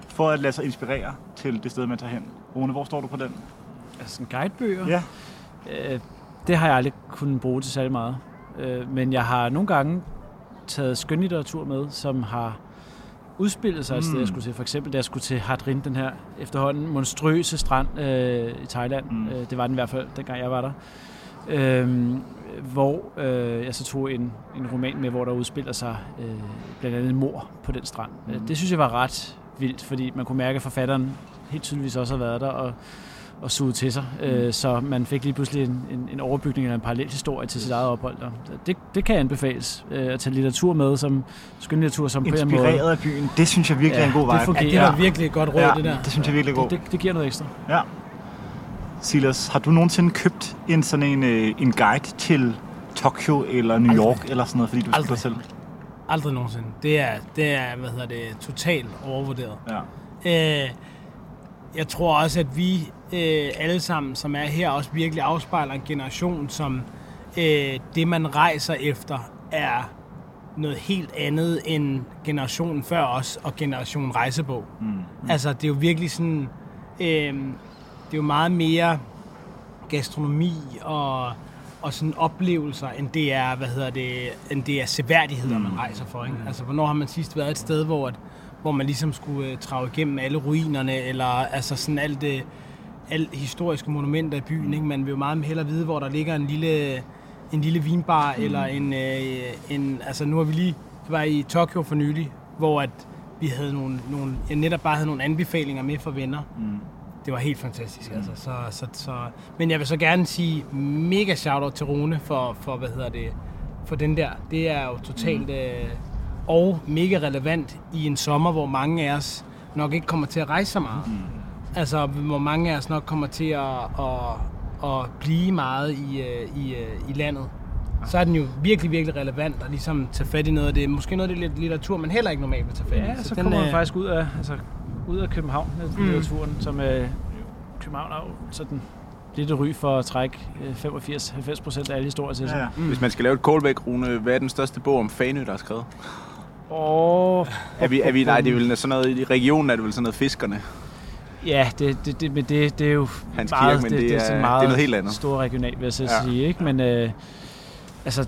for at lade sig inspirere til det sted, man tager hen. Rune, hvor står du på den? Altså sådan guidebøger. Ja. Øh, det har jeg aldrig kunnet bruge til særlig meget. Øh, men jeg har nogle gange taget skønlitteratur med, som har udspillet sig et sted, Mm. jeg skulle til. For eksempel, da jeg skulle til Hadrin, den her efterhånden monstrøse strand øh, i Thailand. Mm. Mm. Øh, det var den i hvert fald, dengang jeg var der. Øh, hvor øh, jeg så tog en, en roman med, hvor der udspiller sig øh, blandt andet en mor på den strand. Mm. Mm. Det synes jeg var ret vildt, fordi man kunne mærke, at forfatteren helt tydeligvis også har været der, og og suget til sig. Øh, så man fik lige pludselig en, en, en overbygning eller en parallel historie til sit eget ophold der. Det, det kan anbefales øh, at tage litteratur med, som skønlitteratur, som på en måde... Inspireret af byen, det synes jeg virkelig er en god det vej. Ja, fungerer. det var virkelig et godt råd, Ja, det der. det synes jeg virkelig er det, god. det, det giver noget ekstra. Ja. Silas, har du nogensinde købt en sådan en, øh, en guide til Tokyo eller New Aldrig. York eller sådan noget, fordi du Aldrig. selv? Aldrig nogensinde. Det er, det er hvad hedder det, totalt overvurderet. Ja. Øh, jeg tror også, at vi øh, alle sammen, som er her, også virkelig afspejler en generation, som øh, det, man rejser efter, er noget helt andet end generationen før os og generationen rejsebog. Mm. Altså, det er jo virkelig sådan... Øh, det er jo meget mere gastronomi og, og sådan oplevelser, end det er, hvad hedder det, end det er seværdigheder, man rejser for. Ikke? Altså, hvornår har man sidst været et sted, hvor, at, hvor man ligesom skulle uh, trage igennem alle ruinerne, eller altså sådan alt det, alle historiske monumenter i byen. Ikke? Man vil jo meget hellere vide, hvor der ligger en lille, en lille vinbar, mm. eller en, øh, en, altså nu har vi lige, var i Tokyo for nylig, hvor at vi havde nogle, nogle, jeg netop bare havde nogle anbefalinger med for venner. Mm. Det var helt fantastisk, altså. Så, så, så, men jeg vil så gerne sige mega shout-out til Rune for, for, hvad hedder det, for den der. Det er jo totalt øh, og mega relevant i en sommer, hvor mange af os nok ikke kommer til at rejse så meget. Mm. Altså, hvor mange af os nok kommer til at, at, at blive meget i, øh, i, øh, i landet. Så er den jo virkelig, virkelig relevant at ligesom tage fat i noget af det. Måske noget af det litteratur, man heller ikke normalt vil tage fat i. Ja, så, den, kommer man øh, faktisk ud af, altså, ud af København, mm. litteraturen, som øh, København er jo sådan lidt ry for at trække øh, 85-90 procent af alle historier til sig. Ja, ja. Mm. Hvis man skal lave et callback, Rune, hvad er den største bog om Fanø, der er skrevet? Og Er vi, er vi, nej, det er vel sådan noget, i regionen er det vel sådan noget fiskerne. Ja, det, det, det, men det, det er jo Hans meget, Kirk, men det er- sådan det er noget helt andet. Stor regional, vil jeg så Ja. sige. Ikke? Men øh, altså,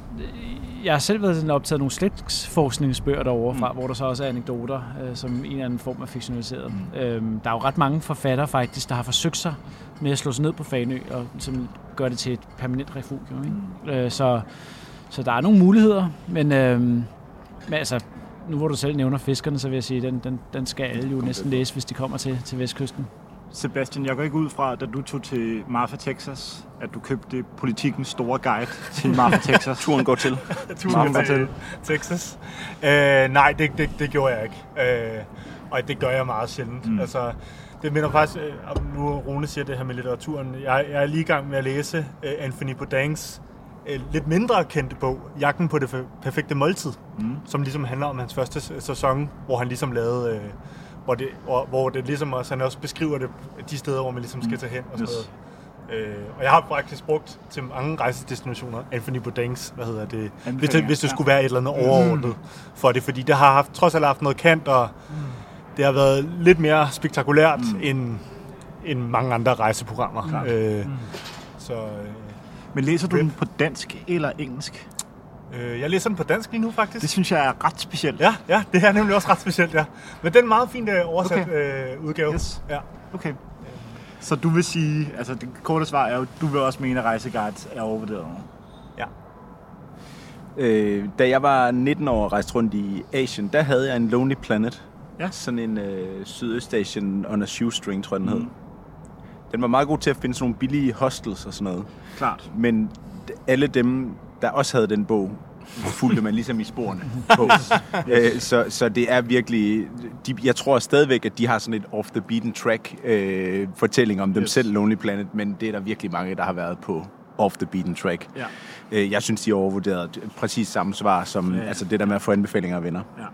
jeg har selv været sådan optaget nogle slægtsforskningsbøger derovre fra, mm. hvor der så også er anekdoter, øh, som en eller anden form er fiktionaliseret. Mm. Øhm, der er jo ret mange forfattere faktisk, der har forsøgt sig med at slå sig ned på Fanø, og som gør det til et permanent refugium. Ikke? Mm. Øh, så, så der er nogle muligheder, men, øh, men altså, nu hvor du selv nævner fiskerne, så vil jeg sige, den, den, den skal alle jo næsten læse, hvis de kommer til, til Vestkysten. Sebastian, jeg går ikke ud fra, da du tog til Marfa, Texas, at du købte politikens store guide til Marfa, Texas. Turen går til. Turen Marfa til Texas. Øh, nej, det, det, det gjorde jeg ikke. Øh, og det gør jeg meget sjældent. Mm. Altså, det minder faktisk, øh, om nu Rune siger det her med litteraturen. Jeg, jeg er lige i gang med at læse øh, Anthony Bourdains øh, lidt mindre kendte bog, Jagten på det per- perfekte måltid, mm. som ligesom handler om hans første sæson, hvor han ligesom lavede, øh, hvor, det, hvor, hvor det ligesom også, han også beskriver det, de steder, hvor man ligesom skal tage hen og sådan Yes. noget. Øh, og jeg har faktisk brugt til mange rejsedestinationer Anthony Bourdains, hvad hedder det, hvis det, hvis det ja. skulle være et eller andet overordnet for det, fordi det har haft, trods alt haft noget kant, og det har været lidt mere spektakulært mm. end, end mange andre rejseprogrammer. Klart. Øh, Så øh, Men læser du den på dansk eller engelsk? øh, jeg læser den på dansk lige nu, faktisk. Det synes jeg er ret specielt. Ja, ja, det er nemlig også ret specielt, ja. Men den er en meget fint øh, oversat Okay. øh, udgave. Yes. Ja. Okay. Så du vil sige, altså det korte svar er jo, du vil også mene, at rejseguides er overvurderet. Øh, da jeg var 19 år og rejste rundt i Asien, der havde jeg en Lonely Planet. Ja. Sådan en øh, Sydøstasien on a shoestring, tror jeg den hed. Mm. Den var meget god til at finde sådan nogle billige hostels og sådan noget. Klart. Men alle dem, der også havde den bog, fulgte man ligesom i sporene på. øh, så, så det er virkelig... De, jeg tror stadigvæk, at de har sådan et off the beaten track øh, fortælling om dem Yes. selv, Lonely Planet, men det er der virkelig mange, der har været på off the beaten track. Ja. Øh, jeg synes, de er overvurderet. Præcis samme svar som ja, ja. Altså det der med at få anbefalinger af venner. Ja.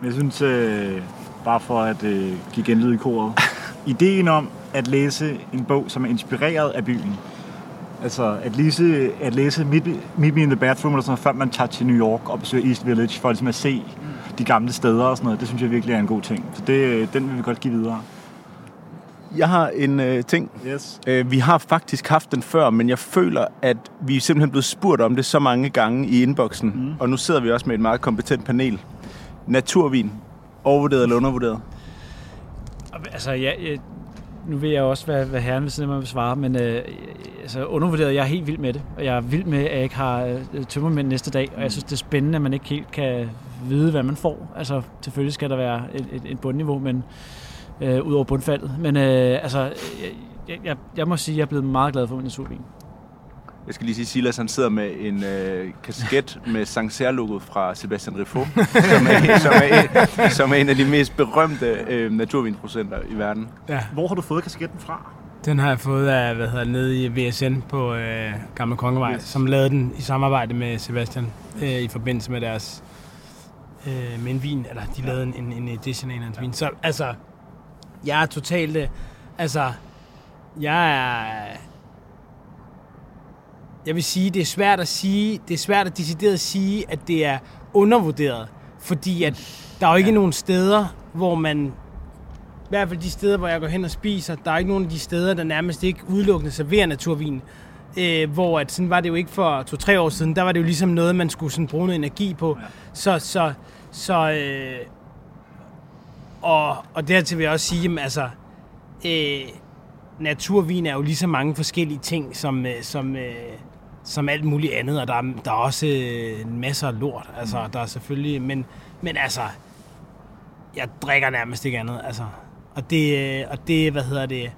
Men jeg synes, øh, bare for at øh, give genlyd i koret, ideen om at læse en bog, som er inspireret af byen, altså at læse, at læse Meet, Meet Me in the Bathroom, eller sådan noget, før man tager til New York og besøger East Village, for ligesom at se de gamle steder og sådan noget, det synes jeg virkelig er en god ting. Så det, den vil vi godt give videre. Jeg har en øh, ting. Yes. Øh, vi har faktisk haft den før, men jeg føler, at vi er simpelthen blevet spurgt om det så mange gange i inboxen. Mm. Og nu sidder vi også med et meget kompetent panel. Naturvin. Overvurderet eller undervurderet? Altså, ja, jeg, nu ved jeg også, hvad, hvad herren vil siden af mig vil svare, men øh, altså, undervurderet, jeg er helt vild med det. Og jeg er vild med, at jeg ikke har øh, tømmermænd næste dag, og jeg synes, det er spændende, at man ikke helt kan vide, hvad man får. Altså, selvfølgelig skal der være et, et, et bundniveau, men øh, ud over bundfaldet. Men øh, altså, jeg, jeg, jeg må sige, at jeg er blevet meget glad for min naturvin. Jeg skal lige sige, at Silas han sidder med en øh, kasket med Sancerre-logoet fra Sebastian Riffaut, som er, som, er en, som er en af de mest berømte øh, naturvinproducenter i verden. Ja. Hvor har du fået kasketten fra? Den har jeg fået af, hvad hedder nede i VSN på øh, Gamle Kongevej, yes. som lavede den i samarbejde med Sebastian øh, i forbindelse med deres øh, med en vin, eller de lavede en, en, edition af en hans vin. Så altså, jeg er totalt, øh, altså, jeg er, jeg vil sige, det er svært at sige, det er svært at decideret sige, at det er undervurderet, fordi at der er jo ikke ja. nogen steder, hvor man i hvert fald de steder, hvor jeg går hen og spiser, der er ikke nogen af de steder, der nærmest ikke udelukkende serverer naturvin. Øh, hvor at sådan var det jo ikke for to-tre år siden. Der var det jo ligesom noget, man skulle sådan bruge noget energi på. Ja. Så, så, så øh, og, og dertil vil jeg også sige, at altså, øh, naturvin er jo lige så mange forskellige ting, som, øh, som, øh, som alt muligt andet, og der er, der er også øh, en masse af lort. Altså, der er selvfølgelig, men, men altså, jeg drikker nærmest ikke andet, altså. Og det, øh, og det, hvad hedder det,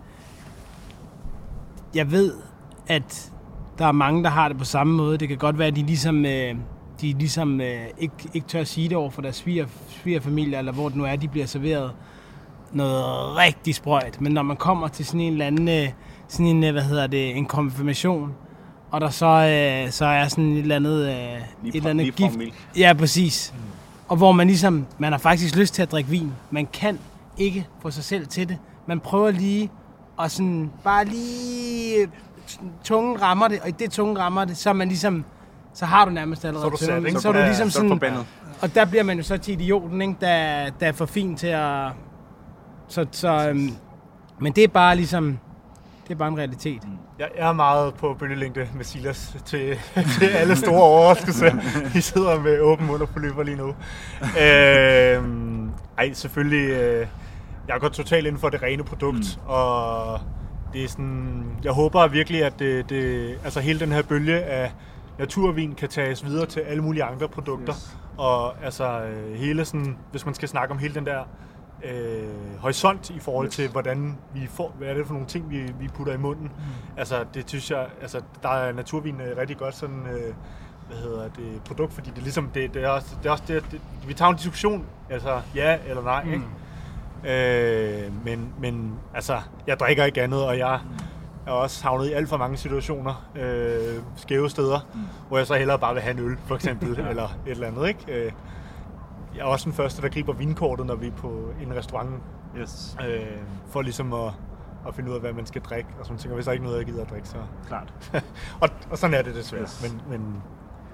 jeg ved, at der er mange, der har det på samme måde. Det kan godt være, at de ligesom, øh, de ligesom øh, ikke, ikke tør at sige det over for deres sviger, svigerfamilie, eller hvor det nu er, de bliver serveret noget rigtig sprøjt. Men når man kommer til sådan en eller anden, sådan en, hvad hedder det, en konfirmation, og der så, øh, så er sådan et eller andet, øh, et eller andet gift. Ja, præcis. Mm. Og hvor man ligesom, man har faktisk lyst til at drikke vin. Man kan ikke få sig selv til det. Man prøver lige og sådan bare lige tungen rammer det, og i det tungen rammer det, så er man ligesom, så har du nærmest allerede så er du, sat, ikke? Så er du ligesom så sådan, og der bliver man jo så til idioten, ikke? Der, der er for fint til at, så, så øhm, men det er bare ligesom, det er bare en realitet. Mm. Jeg, er meget på bølgelængde med Silas til, til alle store overraskelser. Vi sidder med åben mund og forløber lige nu. Øh, ej, selvfølgelig. Øh, jeg går totalt ind for det rene produkt, mm. og det er sådan, jeg håber virkelig, at det, det, altså hele den her bølge af naturvin kan tages videre til alle mulige andre produkter. Yes. Og altså øh, hele sådan, hvis man skal snakke om hele den der øh, horisont i forhold yes. til, hvordan vi får, hvad er det for nogle ting, vi, vi putter i munden. Mm. Altså, det synes jeg, altså, der er naturvin øh, rigtig godt sådan, øh, hvad hedder det, produkt, fordi det er ligesom, det, det er også, det er også det, det, vi tager en diskussion, altså ja eller nej, mm. ikke? Øh, men, men altså, jeg drikker ikke andet, og jeg er også havnet i alt for mange situationer, øh, skæve steder, mm. hvor jeg så hellere bare vil have en øl, for eksempel, eller et eller andet, ikke? Øh, jeg er også den første, der griber vinkortet, når vi er på en restaurant, yes. øh, for ligesom at, at finde ud af, hvad man skal drikke, og sådan ting. Og hvis der er ikke noget, jeg gider at drikke, så... Klart. og, og sådan er det desværre, yes. men, men,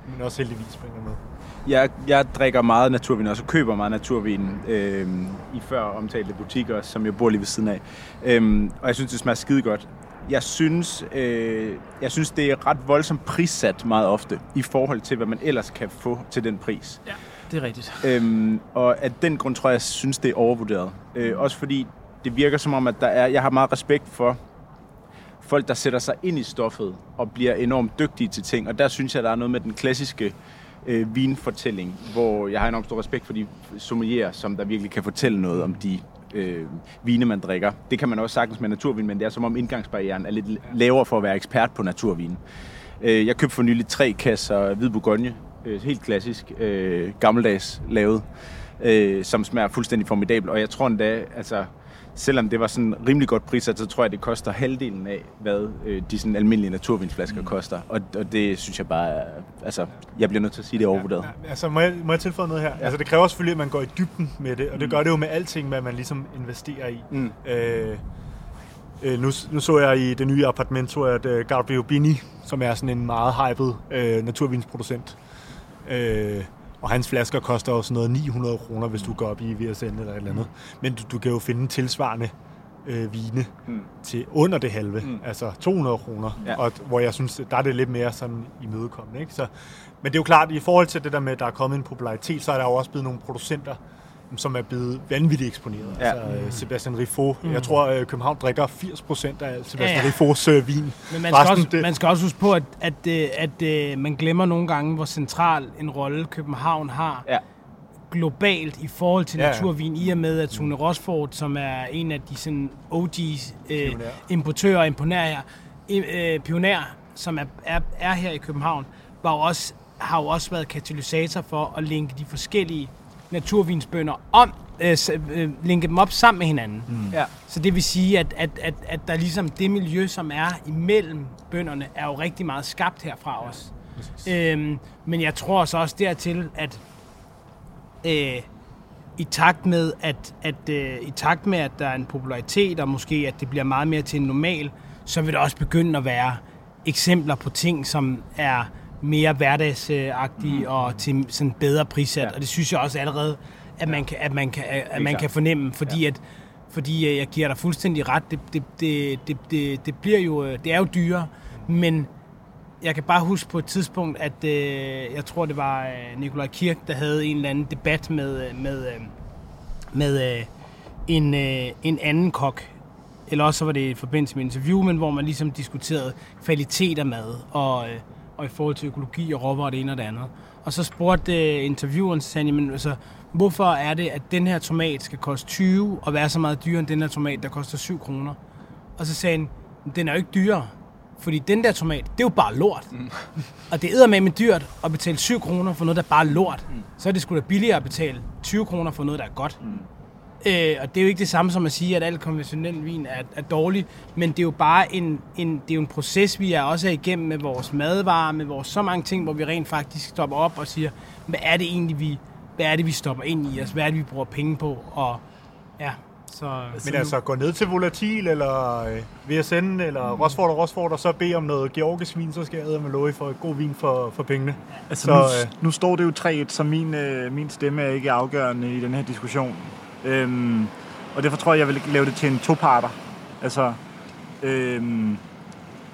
men også heldigvis på en eller anden måde. Jeg, jeg drikker meget naturvin, og så køber meget naturvin øh, i før omtalte butikker, som jeg bor lige ved siden af. Øh, og jeg synes, det smager skide godt. Jeg synes, øh, jeg synes, det er ret voldsomt prissat meget ofte, i forhold til, hvad man ellers kan få til den pris. Ja, det er rigtigt. Øhm, og af den grund tror jeg, jeg synes, det er overvurderet. Øh, også fordi det virker som om, at der er, jeg har meget respekt for folk, der sætter sig ind i stoffet og bliver enormt dygtige til ting. Og der synes jeg, der er noget med den klassiske øh, vinfortælling, hvor jeg har enormt stor respekt for de sommelierer, som der virkelig kan fortælle noget om de øh, vine, man drikker. Det kan man også sagtens med naturvin, men det er som om indgangsbarrieren er lidt lavere for at være ekspert på naturvin. Øh, jeg købte for nylig tre kasser hvid bourgogne, øh, helt klassisk, øh, gammeldags lavet, øh, som smager fuldstændig formidabel. Og jeg tror endda, altså, selvom det var sådan rimelig godt prissat, så tror jeg, det koster halvdelen af, hvad øh, de sådan almindelige naturvinsflasker mm. koster. Og, og det synes jeg bare, altså, jeg bliver nødt til at sige, det er overvurderet. Ja, altså, må jeg, må jeg tilføje noget her? Ja. Altså, det kræver selvfølgelig, at man går i dybden med det, og det mm. gør det jo med alting, hvad man ligesom investerer i. Mm. Øh, øh, nu, nu så jeg i det nye jeg, at uh, Gabriel Bini, som er sådan en meget hyped øh, naturvinsproducent, øh, og hans flasker koster jo sådan noget 900 kroner, hvis du går op i VSN eller et eller andet. Mm. Men du, du kan jo finde tilsvarende øh, vine mm. til under det halve, mm. altså 200 kroner, ja. og hvor jeg synes, der er det lidt mere sådan imødekommende. Ikke? Så, men det er jo klart, i forhold til det der med, at der er kommet en popularitet, så er der jo også blevet nogle producenter, som er blevet vanvittigt eksponeret. Ja. Altså mm. Sebastian Riffaut. Mm. Jeg tror, at København drikker 80% af Sebastian ja, ja. Riffauts øh, vin. Men man skal, også, det... man skal også huske på, at, at, at, at man glemmer nogle gange, hvor central en rolle København har. Ja globalt i forhold til Ja, ja. naturvin, i og med at Sune Rosford, som er en af de sådan OG's øh, importører og imponærer, øh, pioner, som er, er, er her i København, var jo også, har jo også været katalysator for at linke de forskellige naturvinsbønder om, øh, øh, linke dem op sammen med hinanden. Mm. Ja. Så det vil sige, at, at, at, at der ligesom det miljø, som er imellem bønderne, er jo rigtig meget skabt herfra også. Øhm, men jeg tror så også dertil, at øh, i takt med, at, at øh, i takt med, at der er en popularitet, og måske at det bliver meget mere til en normal, så vil der også begynde at være eksempler på ting, som er mere hverdagsagtige mm. og til sådan bedre prissat. Ja. Og det synes jeg også allerede, at man kan, at man kan, at man kan fornemme, fordi ja. at fordi øh, jeg giver dig fuldstændig ret, det, det, det, det, det, det bliver jo, øh, det er jo dyrere, men jeg kan bare huske på et tidspunkt, at øh, jeg tror, det var øh, Nikolaj Kirk, der havde en eller anden debat med, øh, med, øh, med øh, en, øh, en anden kok. Eller også så var det i forbindelse med et interview, men hvor man ligesom diskuterede kvalitet af mad, og, øh, og i forhold til økologi og råvarer og det ene og det andet. Og så spurgte øh, intervieweren, så sagde han, "Jamen, altså, hvorfor er det, at den her tomat skal koste 20 og være så meget dyrere end den her tomat, der koster 7 kroner? Og så sagde han, den er jo ikke dyrere. Fordi den der tomat, det er jo bare lort. Mm. Og det æder med med dyrt at betale 7 kroner for noget, der er bare lort. Mm. Så er det sgu da billigere at betale 20 kroner for noget, der er godt. Mm. Øh, og det er jo ikke det samme som at sige, at al konventionel vin er, er dårlig, men det er jo bare en, en, det er jo en proces, vi er også er igennem med vores madvarer, med vores så mange ting, hvor vi rent faktisk stopper op og siger, hvad er det egentlig, vi, hvad er det, vi stopper ind i os? Hvad er det, vi bruger penge på? Og ja, så... Men altså, gå ned til Volatil, eller øh, VSN, eller Mm. Rosford og Rosford, og så bede om noget georgisk vin, så skal jeg med lov for god vin for, for pengene. Altså, Så, nu, øh, nu står det jo 3-1, så min, øh, min stemme er ikke afgørende i den her diskussion. Øhm, og derfor tror jeg, jeg vil lave det til en toparter. Altså, øhm,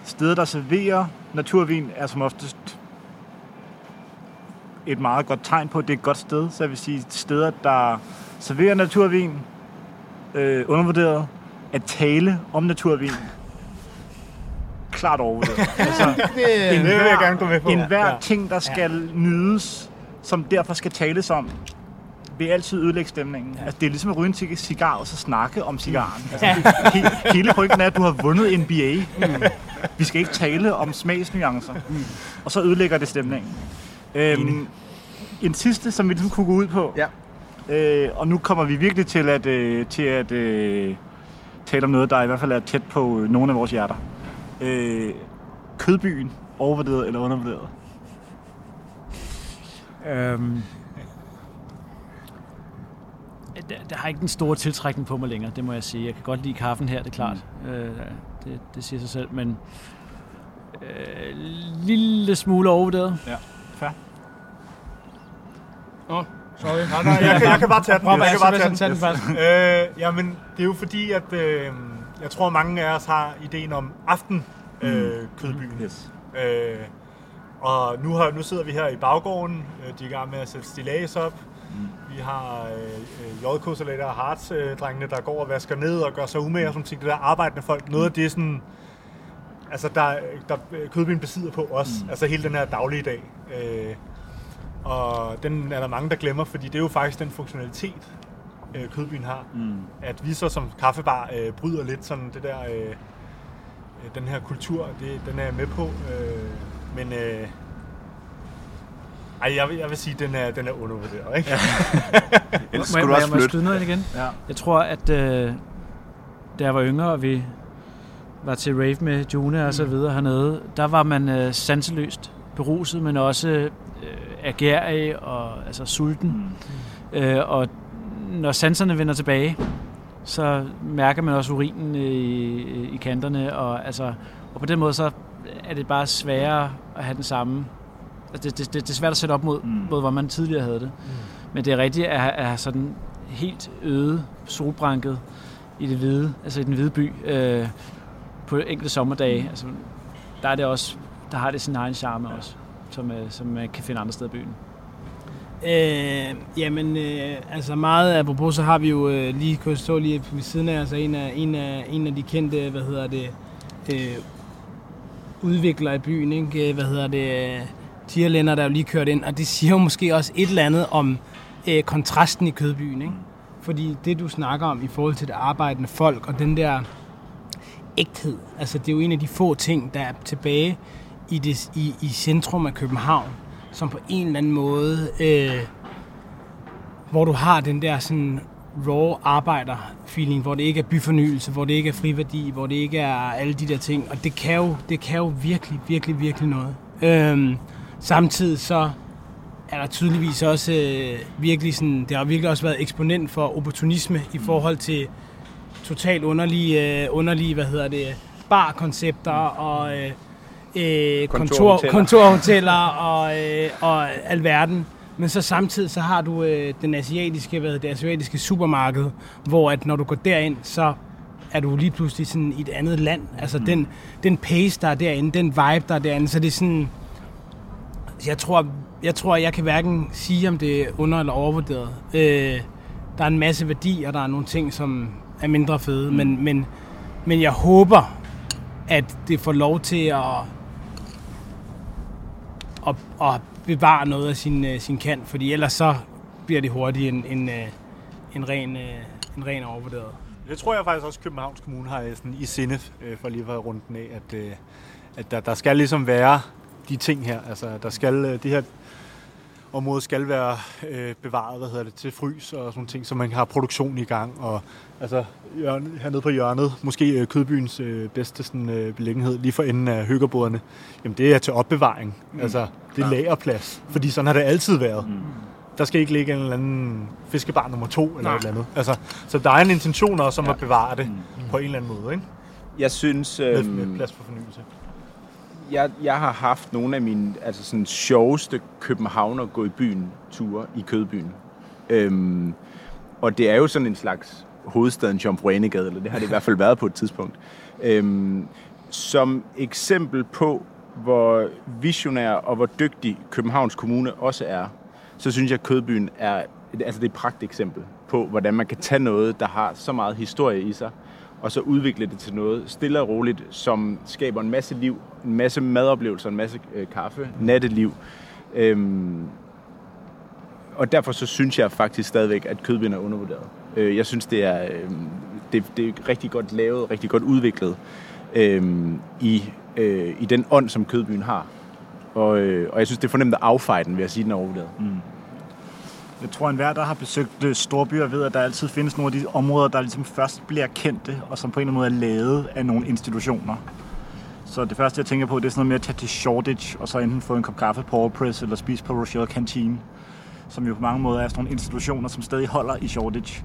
steder, der serverer naturvin, er som oftest et meget godt tegn på, at det er et godt sted. Så jeg vil sige, steder, der serverer naturvin, øh, undervurderet, at tale om naturvin, klart overvurderet. altså, det, det vil jeg gerne gå med på. en hver Ja. ting, der skal ja. nydes, som derfor skal tales om, vil altid ødelægge stemningen. Ja. Altså, det er ligesom at ryge en cig- cigar, og så snakke om cigaren. Altså, he- hele pointen er, at du har vundet NBA. Mm. Vi skal ikke tale om smagsnuancer. Mm. Og så ødelægger det stemningen. Øhm, en sidste, som vi ligesom kunne gå ud på. Ja. Øh, og nu kommer vi virkelig til at, øh, til at øh, tale om noget, der i hvert fald er tæt på øh, nogle af vores hjerter. Øh, kødbyen, overvurderet eller undervurderet? Øhm, der, der har ikke den store tiltrækning på mig længere, det må jeg sige. Jeg kan godt lide kaffen her, det er klart. Mm. Øh, det, det siger sig selv, men øh, lille smule overvurderet. oh, sorry. Nej, nej, jeg, jeg kan bare tage den. Prøv Jeg at kan bare tage den. tage den først. Øh, jamen, det er jo fordi, at øh, jeg tror, mange af os har ideen om aften øh, kødbyen. Yes. Øh, og nu, har, nu sidder vi her i baggården. Øh, De er i gang med at sætte stillads op. Mm. Vi har øh, JK Salater og Harts øh, drengene, der går og vasker ned og gør sig umage og sådan ting. Det der arbejdende folk. Noget af det er sådan... Altså, der, der kødbyen besidder på os. Mm. Altså hele den her daglige dag. Øh, og den er der mange, der glemmer, fordi det er jo faktisk den funktionalitet, øh, kødbyen har. Mm. At vi så som kaffebar øh, bryder lidt sådan det der, øh, øh, den her kultur, det, den er jeg med på. Øh, men øh, ej, jeg, vil, jeg vil sige, den er, den er undervurderet, ikke? Ja. Ellers skulle må du også må jeg flytte. skyde noget igen? Ja. Jeg tror, at øh, da jeg var yngre, og vi var til rave med June og så videre hernede, der var man øh, sanseløst beruset, men også øh, agerig og altså sulten. Mm. Øh, og når sanserne vender tilbage, så mærker man også urinen i, i kanterne, og, altså, og på den måde så er det bare sværere at have den samme. Altså, det, det, det, det er svært at sætte op mod, Mm. mm. mod hvor man tidligere havde det. Mm. Men det er rigtigt at have- at have sådan helt øde, solbranket i det hvide, altså i den hvide by, øh, på enkelte sommerdage. Altså, der er det også, der har det sin egen charme også, som, øh, som man kan finde andre steder i byen. Øh, jamen, øh, altså meget apropos, så har vi jo øh, lige, kunne stå lige ved siden af, altså en af, en af, en af de kendte, hvad hedder det, øh, udviklere i byen, ikke? Øh, hvad hedder det, øh, tierlænder, der er jo lige kørt ind, og det siger jo måske også et eller andet om, øh, kontrasten i Kødbyen. Ikke? Fordi det, du snakker om i forhold til det arbejdende folk, og den der ægthed, altså det er jo en af de få ting, der er tilbage i, det, i, i centrum af København, som på en eller anden måde, øh, hvor du har den der sådan raw arbejder-feeling, hvor det ikke er byfornyelse, hvor det ikke er friværdi, hvor det ikke er alle de der ting. Og det kan jo, det kan jo virkelig, virkelig, virkelig noget. Øhm, samtidig så er der tydeligvis også øh, virkelig sådan, det har virkelig også været eksponent for opportunisme i forhold til totalt underlige, øh, underlige hvad hedder det, barkoncepter og øh, øh, kontor, Kontorhoteller. og, øh, og alverden. Men så samtidig så har du øh, den asiatiske, hvad hedder det asiatiske supermarked, hvor at når du går derind, så er du lige pludselig sådan i et andet land. Altså mm. den, den pace, der er derinde, den vibe, der er derinde, så det er sådan... Jeg tror, jeg tror, jeg kan hverken sige, om det er under- eller overvurderet. Øh, der er en masse værdi, og der er nogle ting, som er mindre fede, mm. men, men, men jeg håber, at det får lov til at, at, at bevare noget af sin, øh, sin kant, fordi ellers så bliver det hurtigt en, en, øh, en, ren, øh, en ren overvurderet. Det tror jeg faktisk også, at Københavns Kommune har sådan i sinde, for lige at rundt den af, at, at der, der skal ligesom være de ting her. Altså, der skal, øh, det her område skal være øh, bevaret, hvad hedder det, til frys og sådan nogle ting, så man har produktion i gang. Og altså, hjørne, hernede på hjørnet, måske øh, Kødbyens øh, bedste sådan, øh, beliggenhed, lige for enden af hyggerboderne, jamen det er til opbevaring. Mm. Altså, det er lagerplads, fordi sådan har det altid været. Mm. Der skal ikke ligge en eller anden fiskebar nummer to eller Nej. et eller andet. Altså, så der er en intention også om Ja. at bevare det mm. på en eller anden måde, ikke? Jeg synes, Med, øhm, med plads for fornyelse jeg, jeg har haft nogle af mine altså sådan, sjoveste københavner gå i byen ture i Kødbyen. Øhm, og det er jo sådan en slags hovedstaden Jomfruanegade, eller det har det i hvert fald været på et tidspunkt. Øhm, som eksempel på, hvor visionær og hvor dygtig Københavns Kommune også er, så synes jeg, at Kødbyen er, altså det er et pragt eksempel på, hvordan man kan tage noget, der har så meget historie i sig, og så udvikle det til noget stille og roligt, som skaber en masse liv, en masse madoplevelser, en masse øh, kaffe, natteliv. Øhm, og derfor så synes jeg faktisk stadigvæk, at kødbyen er undervurderet. Øh, jeg synes, det er, øh, det, det er rigtig godt lavet, rigtig godt udviklet øh, i, øh, i den ånd, som kødbyen har. Og, øh, og jeg synes, det er fornemt at affeje den ved at sige, at den er overvurderet. Mm. Jeg tror, at enhver, der har besøgt øh, storbyer, ved, at der altid findes nogle af de områder, der ligesom først bliver kendte, og som på en eller anden måde er lavet af nogle institutioner. Så det første, jeg tænker på, det er sådan noget med at tage til Shoreditch, og så enten få en kop kaffe på All Press, eller spise på Rochelle Canteen, som jo på mange måder er sådan nogle institutioner, som stadig holder i Shoreditch.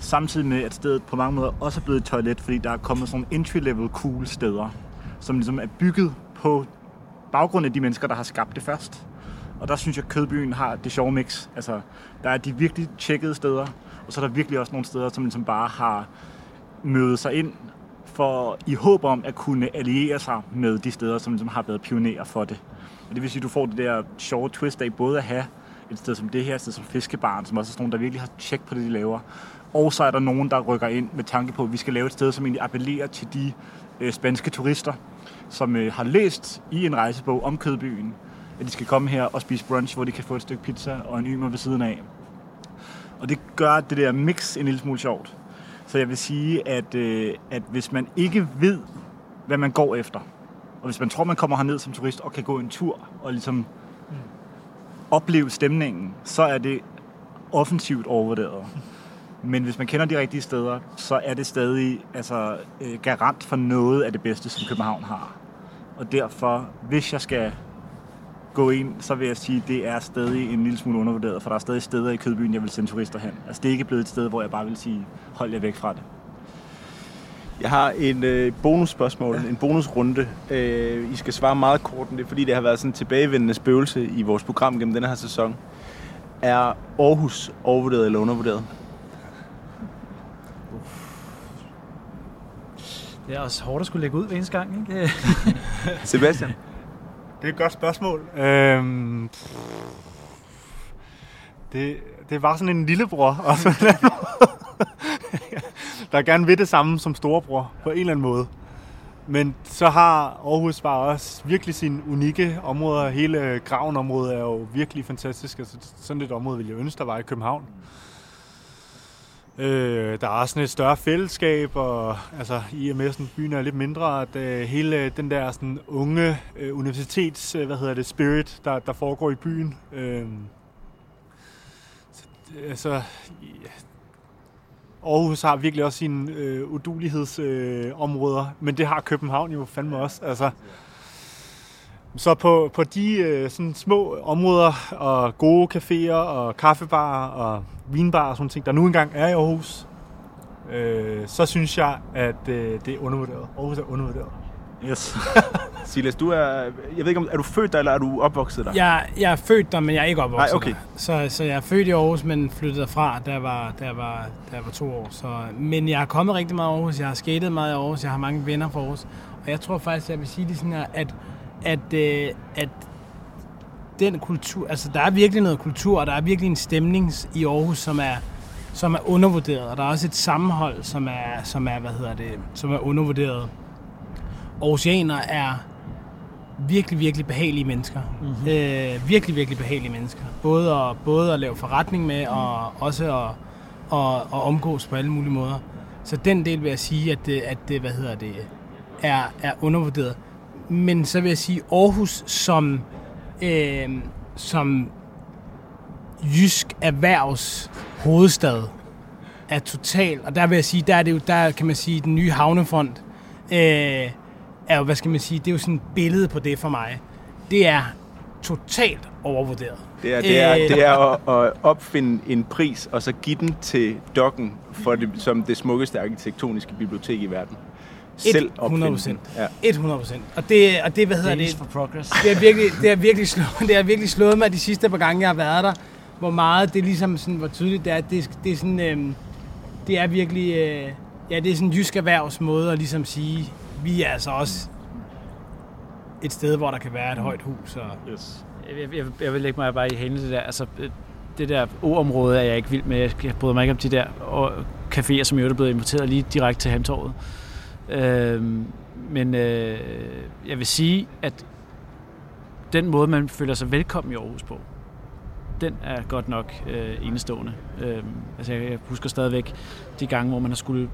Samtidig med, at stedet på mange måder også er blevet et toilet, fordi der er kommet sådan nogle entry-level cool steder, som ligesom er bygget på baggrund af de mennesker, der har skabt det først. Og der synes jeg, at Kødbyen har det sjove mix. Altså, der er de virkelig tjekkede steder, og så er der virkelig også nogle steder, som ligesom bare har mødet sig ind for i håb om at kunne alliere sig med de steder, som ligesom har været pionerer for det. Og det vil sige, at du får det der sjove twist af både at have et sted som det her, et sted som Fiskebaren, som også er sådan nogle, der virkelig har tjek på det, de laver. Og så er der nogen, der rykker ind med tanke på, at vi skal lave et sted, som egentlig appellerer til de øh, spanske turister, som øh, har læst i en rejsebog om Kødbyen, at de skal komme her og spise brunch, hvor de kan få et stykke pizza og en ymer ved siden af. Og det gør det der mix en lille smule sjovt. Så jeg vil sige, at, øh, at hvis man ikke ved, hvad man går efter, og hvis man tror, man kommer herned som turist og kan gå en tur og ligesom opleve stemningen, så er det offensivt overvurderet. Men hvis man kender de rigtige steder, så er det stadig altså, øh, garant for noget af det bedste, som København har. Og derfor, hvis jeg skal gå ind, så vil jeg sige, at det er stadig en lille smule undervurderet, for der er stadig steder i Kødbyen, jeg vil sende turister hen. Altså det er ikke blevet et sted, hvor jeg bare vil sige, hold jer væk fra det. Jeg har en øh, bonusspørgsmål, ja. en bonusrunde. Øh, I skal svare meget kort, men det er fordi, det har været sådan en tilbagevendende spøgelse i vores program gennem denne her sæson. Er Aarhus overvurderet eller undervurderet? Det er også hårdt at skulle lægge ud hver eneste gang, ikke? Sebastian? Det er et godt spørgsmål. Øhm, det, det var sådan en lillebror, også der gerne vil det samme som storebror, på en eller anden måde. Men så har Aarhus bare også virkelig sine unikke områder. Hele gravenområdet er jo virkelig fantastisk. Altså, sådan et område ville jeg ønske, der var i København. Øh, der er også sådan et større fællesskab, og altså, i og med sådan, byen er lidt mindre, at øh, hele den der sådan, unge øh, universitets, øh, hvad hedder det, spirit, der, der foregår i byen. Øh, så, altså, ja, Aarhus har virkelig også sine øh, udulighedsområder, øh, områder, men det har København jo fandme også. Altså, så på, på de øh, sådan små områder og gode caféer og kaffebarer og vinbarer og sådan ting, der nu engang er i Aarhus, øh, så synes jeg, at øh, det er undervurderet. Aarhus er undervurderet. Yes. Silas, du er, jeg ved ikke om, er du født der, eller er du opvokset der? Jeg, jeg er født der, men jeg er ikke opvokset Nej, okay. der. Så, så jeg er født i Aarhus, men flyttede derfra, da jeg var, da jeg var, da jeg var to år. Så, men jeg har kommet rigtig meget i Aarhus, jeg har skatet meget i Aarhus, jeg har mange venner fra Aarhus. Og jeg tror faktisk, jeg vil sige det sådan her, at, at, øh, at den kultur, altså der er virkelig noget kultur, og der er virkelig en stemning i Aarhus, som er, som er undervurderet. Og der er også et sammenhold, som er, som er, hvad hedder det, som er undervurderet. Aarhusianer er virkelig, virkelig behagelige mennesker. Mm-hmm. Øh, virkelig, virkelig behagelige mennesker. Både at, både at lave forretning med, og også at, at, at omgås på alle mulige måder. Så den del vil jeg sige, at det, at det hvad hedder det, er, er undervurderet. Men så vil jeg sige, Aarhus som, øh, som jysk erhvervs hovedstad er total, og der vil jeg sige, der er det jo, der kan man sige, den nye havnefond, øh, er jo, hvad skal man sige, det er jo sådan et billede på det for mig. Det er totalt overvurderet. Det er, det er, Øh, det er at, at opfinde en pris, og så give den til dokken for det, som det smukkeste arkitektoniske bibliotek i verden. Selv opfinde 100%. den. Ja. 100 procent. Og det, og det, hvad hedder Days det, for Progress. det har virkelig, det har virkelig, slået, det har virkelig slået mig de sidste par gange, jeg har været der, hvor meget det ligesom sådan, hvor tydeligt det er. Det, det er sådan, øhm, det er virkelig, øh, ja, det er sådan en jysk erhvervs måde at ligesom sige, vi er altså også et sted, hvor der kan være et højt hus. Og, yes. Jeg, jeg, jeg vil lægge mig bare i hænde det der. Altså, øh, det der O-område er jeg ikke vild med. Jeg jeg bryder mig ikke om de der og caféer, som jo er blevet importeret lige direkte til Hamtorvet. Øhm, men øh, jeg vil sige, at den måde, man føler sig velkommen i Aarhus på, den er godt nok øh, enestående. Øhm, altså jeg, jeg husker stadigvæk de gange, hvor man har skulle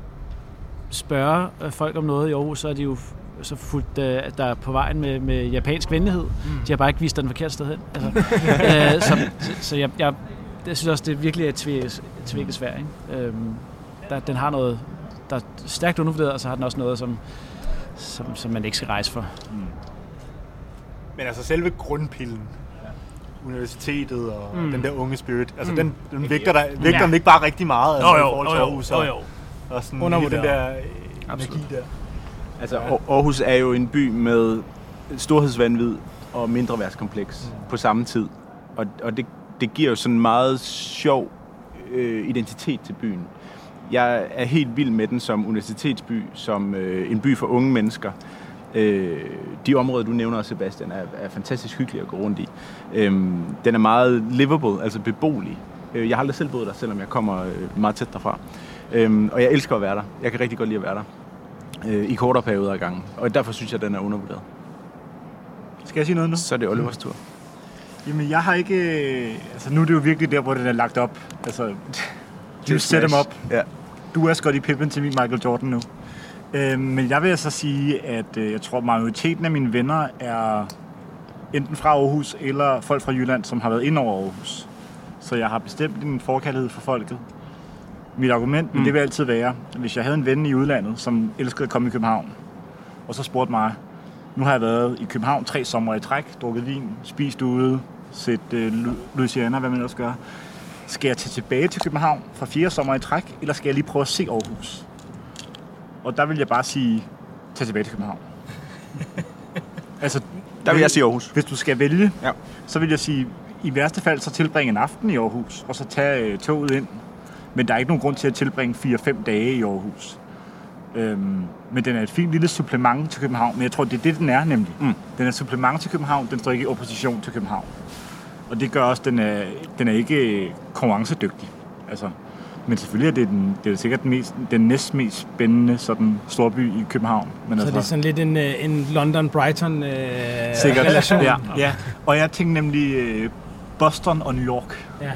spørge øh, folk om noget i Aarhus, så er de jo så fuldt øh, der er på vejen med, med japansk venlighed. Mm. De har bare ikke vist den forkerte sted hen. Altså, øh, så så, så jeg, jeg, jeg synes også, det virkelig er et tvækket svær. Ikke? Øhm, der, den har noget, der er stærkt undervurderet, og så har den også noget, som, som, som man ikke skal rejse for. Men altså selve grundpillen, universitetet og Mm. mm. den der unge spirit, altså Mm. mm. den, den vægter, der, vægter Ja. den ikke bare rigtig meget altså, jo, i jo, forhold til jo, jo, Aarhus jo, og, jo. og sådan hele den der øh, Absolut. energi der. Altså, Aar- Aarhus er jo en by med storhedsvandvid og mindre værtskompleks mm. på samme tid. Og, og det, det giver jo sådan en meget sjov øh, identitet til byen. Jeg er helt vild med den som universitetsby, som øh, en by for unge mennesker. Øh, de områder, du nævner, Sebastian, er, er fantastisk hyggelige at gå rundt i. Øhm, den er meget livable, altså beboelig. Øh, jeg har aldrig selv boet der, selvom jeg kommer øh, meget tæt derfra. Øhm, og jeg elsker at være der. Jeg kan rigtig godt lide at være der øh, i kortere perioder af gangen. Og derfor synes jeg, at den er undervurderet. Skal jeg sige noget nu? Så er det Olivers tur. Jamen, jeg har ikke... øh, Altså, nu er det jo virkelig der, hvor den er lagt op. Altså, you set dem up. Ja. Du er Scottie Pippen til min Michael Jordan nu. Øh, men jeg vil altså sige, at øh, jeg tror, majoriteten af mine venner er enten fra Aarhus eller folk fra Jylland, som har været ind over Aarhus. Så jeg har bestemt en forkærlighed for folket. Mit argument, mm. det vil altid være, at hvis jeg havde en ven i udlandet, som elskede at komme i København, og så spurgte mig, nu har jeg været i København tre sommer i træk, drukket vin, spist ude, set øh, Lu- Louisiana, hvad man ellers gør. Skal jeg tage tilbage til København for fire sommer i træk, eller skal jeg lige prøve at se Aarhus? Og der vil jeg bare sige, tag tilbage til København. altså, Der vil jeg sige Aarhus. hvis du skal vælge, Ja. så vil jeg sige, i værste fald så tilbringe en aften i Aarhus, og så tage øh, toget ind. Men der er ikke nogen grund til at tilbringe 4-5 dage i Aarhus. Øhm, men den er et fint lille supplement til København, men jeg tror, det er det, den er nemlig. Mm. Den er supplement til København, den står ikke i opposition til København. Og det gør også, at den er, den er ikke konkurrencedygtig. Altså, Men selvfølgelig er det, den, det er sikkert den, mest, den næst mest spændende sådan, storby i København. Men Så det er sådan lidt en, øh, en London-Brighton øh. Ja, ja. Og jeg tænkte nemlig øh, Boston og New York. Ja.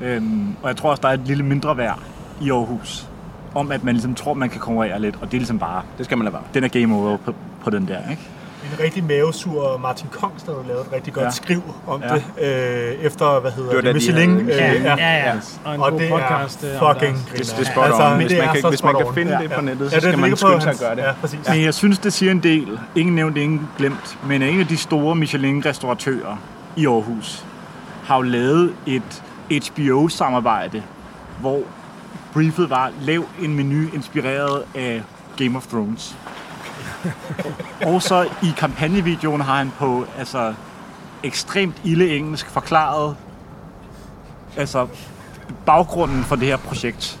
Øhm, og jeg tror også, der er et lille mindre værd i Aarhus. Om at man ligesom tror, man kan konkurrere lidt. Og det er ligesom bare, Det skal man lade være. den er game over på, på den der, ikke? En rigtig mavesur Martin Kongstad lavede et rigtig godt Ja. ja. skriv om Ja. ja. det, øh, efter, hvad hedder Det var det, Michelin. Øh, Ja, ja. ja, ja. Og en Og det podcast. er fucking det. Det, det er griner. spot Altså, on. Hvis det man kan, hvis man kan finde Ja, det ja. på nettet, Ja, så skal man ligger på skynde sig at gøre det. Ja, præcis. Men jeg synes, det siger en del. Ingen nævnt, ingen glemt. Men en af de store Michelin-restauratører i Aarhus har jo lavet et HBO-samarbejde, hvor briefet var, lav en menu inspireret af Game of Thrones. og så i kampagnevideoen har han på altså, ekstremt ille engelsk forklaret altså, baggrunden for det her projekt.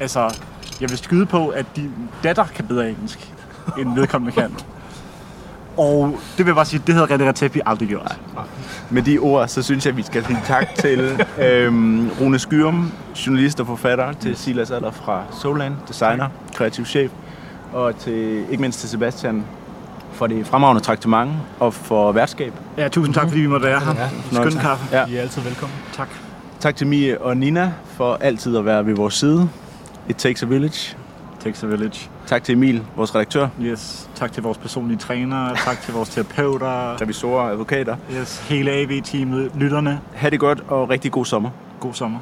Altså, jeg vil skyde på, at din datter kan bedre engelsk, end vedkommende kan. Og det vil jeg bare sige, det havde René Redzepi aldrig gjort. Med de ord, så synes jeg, at vi skal sige tak til øhm, Rune Skyrum, journalist og forfatter, til Silas Aller fra Solan, designer, kreativ chef, og til, ikke mindst til Sebastian for det fremragende traktement og for værtskab. Ja, tusind tak, fordi vi måtte være her. Fornøjelse. Skøn kaffe. Ja. I er altid velkommen. Tak. Tak til Mie og Nina for altid at være ved vores side. It takes a village. Takes a village. Tak til Emil, vores redaktør, Yes. Tak til vores personlige trænere. Tak til vores terapeuter. revisorer og advokater. Yes. Hele AV-teamet. Lytterne. Ha' det godt og rigtig god sommer. God sommer.